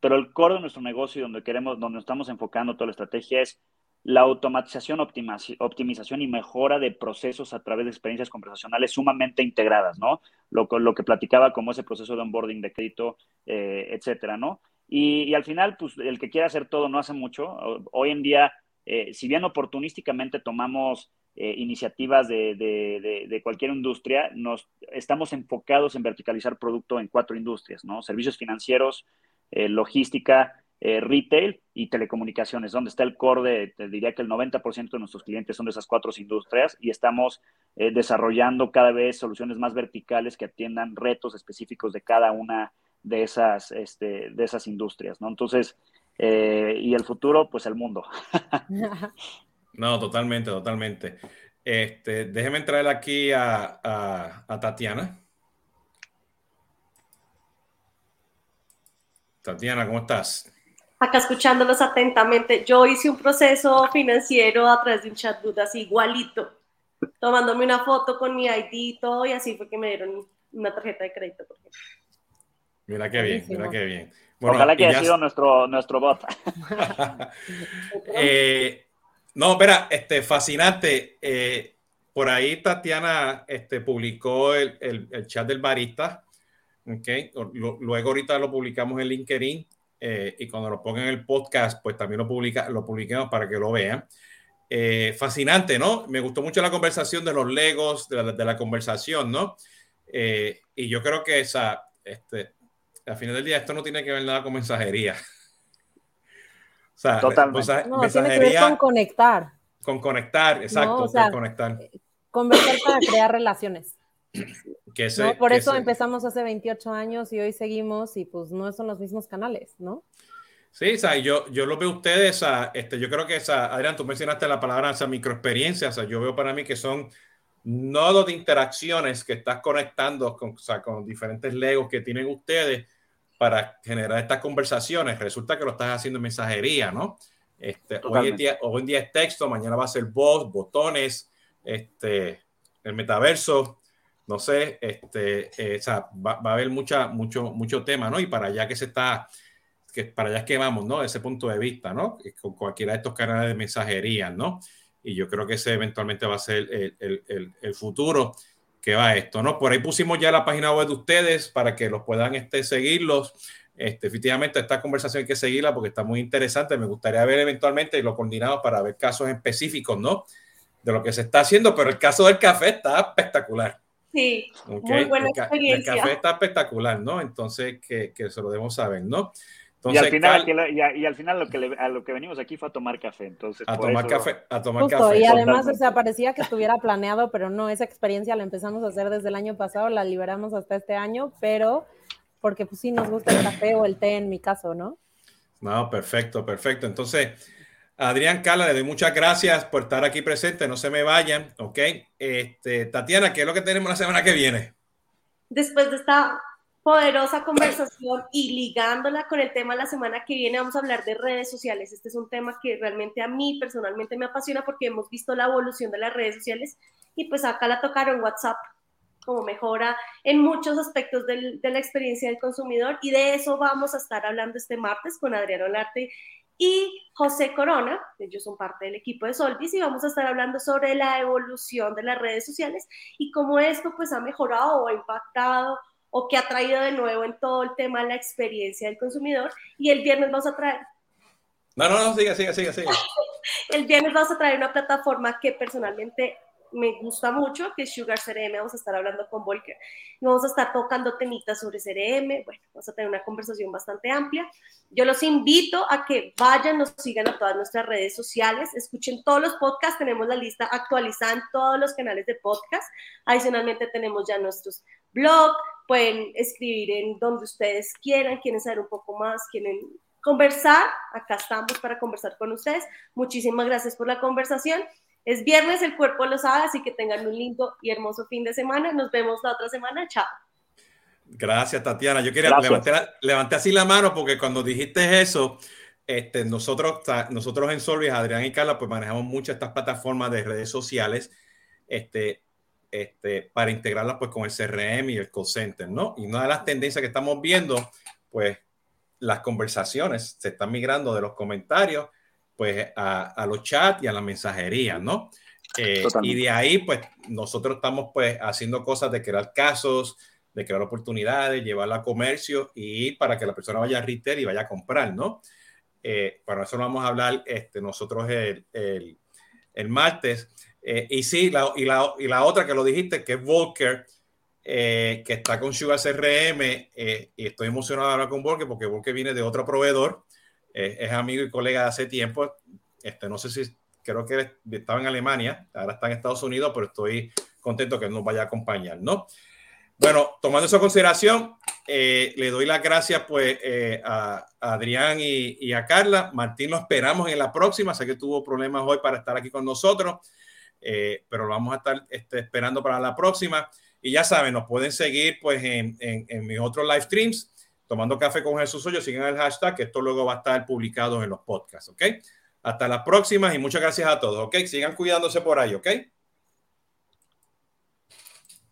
pero el core de nuestro negocio, donde queremos, donde estamos enfocando toda la estrategia es la automatización, optimización y mejora de procesos a través de experiencias conversacionales sumamente integradas, ¿no? Lo, que platicaba como ese proceso de onboarding de crédito, eh, etcétera, ¿no? Y, al final, pues el que quiere hacer todo no hace mucho. Hoy en día, eh, si bien oportunísticamente tomamos eh, iniciativas de, de, cualquier industria, nos estamos enfocados en verticalizar producto en cuatro industrias, ¿no? Servicios financieros, logística, eh, retail y telecomunicaciones, donde está el core de, te diría que el 90% de nuestros clientes son de esas cuatro industrias y estamos eh, desarrollando cada vez soluciones más verticales que atiendan retos específicos de cada una de esas, este, de esas industrias, ¿no? Entonces, eh, y el futuro, pues el mundo. no, totalmente, totalmente. Este, déjeme entrar aquí a, a Tatiana. Tatiana, ¿cómo estás? Acá escuchándolos atentamente, yo hice un proceso financiero a través de un chatbot así igualito, tomándome una foto con mi ID y todo, y así fue que me dieron una tarjeta de crédito. Mira qué bien, mira qué bien. Ojalá que haya sido nuestro, nuestro bot. Eh, no, espera, este, fascinante. Eh, por ahí Tatiana este, publicó el, el, chat del barista. Okay. Luego ahorita lo publicamos en LinkedIn. Eh, y cuando lo pongan en el podcast, pues también lo, publica, lo publiquemos para que lo vean. Eh, fascinante, ¿no? Me gustó mucho la conversación de los legos, de la, de la conversación, ¿no? Eh, y yo creo que esa, este, al final del día, esto no tiene que ver nada con mensajería. O sea, Totalmente. no, tiene que ver con conectar. Con conectar, exacto, con conectar. Conversar para crear relaciones por eso empezamos hace 28 años y hoy seguimos y pues no son los mismos canales, ¿no? Sí, o sea, yo, yo lo veo ustedes, este, yo creo que esa, Adrián, tú mencionaste la palabra esa microexperiencia, o sea, yo veo para mí que son nodos de interacciones que estás conectando con, con diferentes legos que tienen ustedes para generar estas conversaciones. Resulta que lo estás haciendo en mensajería, ¿no? Este, hoy, en día, hoy en día es texto, mañana va a ser voz, botones, este, el metaverso no sé, este, eh, o sea, va, a haber mucha, mucho, mucho tema, ¿no? Y para allá que se está, que para allá es que vamos, ¿no? Ese punto de vista, ¿no? Con cualquiera de estos canales de mensajería, ¿no? Y yo creo que ese eventualmente va a ser el, el, el, futuro que va a esto, ¿no? Por ahí pusimos ya la página web de ustedes para que los puedan este, seguirlos. Este, efectivamente, esta conversación hay que seguirla porque está muy interesante. Me gustaría ver eventualmente lo coordinado para ver casos específicos, ¿no? De lo que se está haciendo, pero el caso del café está espectacular. Sí, muy buena experiencia. El, café está espectacular, ¿no? Entonces, que, que se lo debemos saber, ¿no? Entonces, y, al final, y, al final lo que a lo que venimos aquí fue a tomar café. Entonces, a tomar café, a tomar Justo, café. Y además, o sea, parecía que estuviera planeado, pero no, esa experiencia la empezamos a hacer desde el año pasado, la liberamos hasta este año, pero porque pues sí nos gusta el café o el té en mi caso, ¿no? No, perfecto, perfecto. Entonces, Adrián Cala, le doy muchas gracias por estar aquí presente. No se me vayan, ¿ok? Este, Tatiana, ¿qué es lo que tenemos la semana que viene? Después de esta poderosa conversación y ligándola con el tema de la semana que viene, vamos a hablar de redes sociales. Este es un tema que realmente a mí personalmente me apasiona porque hemos visto la evolución de las redes sociales y pues acá la tocaron WhatsApp como mejora en muchos aspectos del, de la experiencia del consumidor y de eso vamos a estar hablando este martes con Adriano Olarte y José Corona, ellos son parte del equipo de Solvis y vamos a estar hablando sobre la evolución de las redes sociales y cómo esto pues ha mejorado o impactado o que ha traído de nuevo en todo el tema la experiencia del consumidor y el viernes vamos a traer no, no, no, sigue, sigue, sigue, sigue. el viernes vamos a traer una plataforma que personalmente me gusta mucho, que es Sugar CRM, vamos a estar hablando con Volker, vamos a estar tocando temitas sobre CRM, bueno, vamos a tener una conversación bastante amplia. Yo los invito a que vayan, nos sigan a todas nuestras redes sociales, escuchen todos los podcasts, tenemos la lista actualizada en todos los canales de podcast, adicionalmente tenemos ya nuestros blogs, pueden escribir en donde ustedes quieran, quieren saber un poco más, quieren conversar, acá estamos para conversar con ustedes. Muchísimas gracias por la conversación es viernes, el cuerpo lo sabe, así que tengan un lindo y hermoso fin de semana. Nos vemos la otra semana. Chao. Gracias, Tatiana. Yo quería levantar, levanté así la mano porque cuando dijiste eso, este, nosotros, nosotros en Solvis, Adrián y Carla, pues manejamos muchas estas plataformas de redes sociales este, este, para integrarlas pues con el CRM y el call center, ¿no? Y una de las tendencias que estamos viendo, pues las conversaciones se están migrando de los comentarios pues a, los chats y a la mensajería, ¿no? Eh, y de ahí, pues nosotros estamos pues haciendo cosas de crear casos, de crear oportunidades, llevarla a comercio y para que la persona vaya a retail y vaya a comprar, ¿no? Eh, para eso vamos a hablar este, nosotros el, el, el martes. Eh, y sí, la, y, la, y, la, otra que lo dijiste, que es Volker, eh, que está con Sugar CRM, y estoy emocionado de hablar con Volker porque Volker viene de otro proveedor, es amigo y colega de hace tiempo. Este, no sé si creo que estaba en Alemania, ahora está en Estados Unidos, pero estoy contento que nos vaya a acompañar, ¿no? Bueno, tomando eso en consideración, eh, le doy las gracias pues eh, a, Adrián y, a Carla. Martín lo esperamos en la próxima. Sé que tuvo problemas hoy para estar aquí con nosotros, eh, pero lo vamos a estar este, esperando para la próxima. Y ya saben, nos pueden seguir pues en, en, mis otros live streams, tomando café con Jesús Hoyo. Sigan el hashtag, que esto luego va a estar publicado en los podcasts, ¿ok? Hasta la próxima y muchas gracias a todos, ¿ok? Sigan cuidándose por ahí, ¿ok?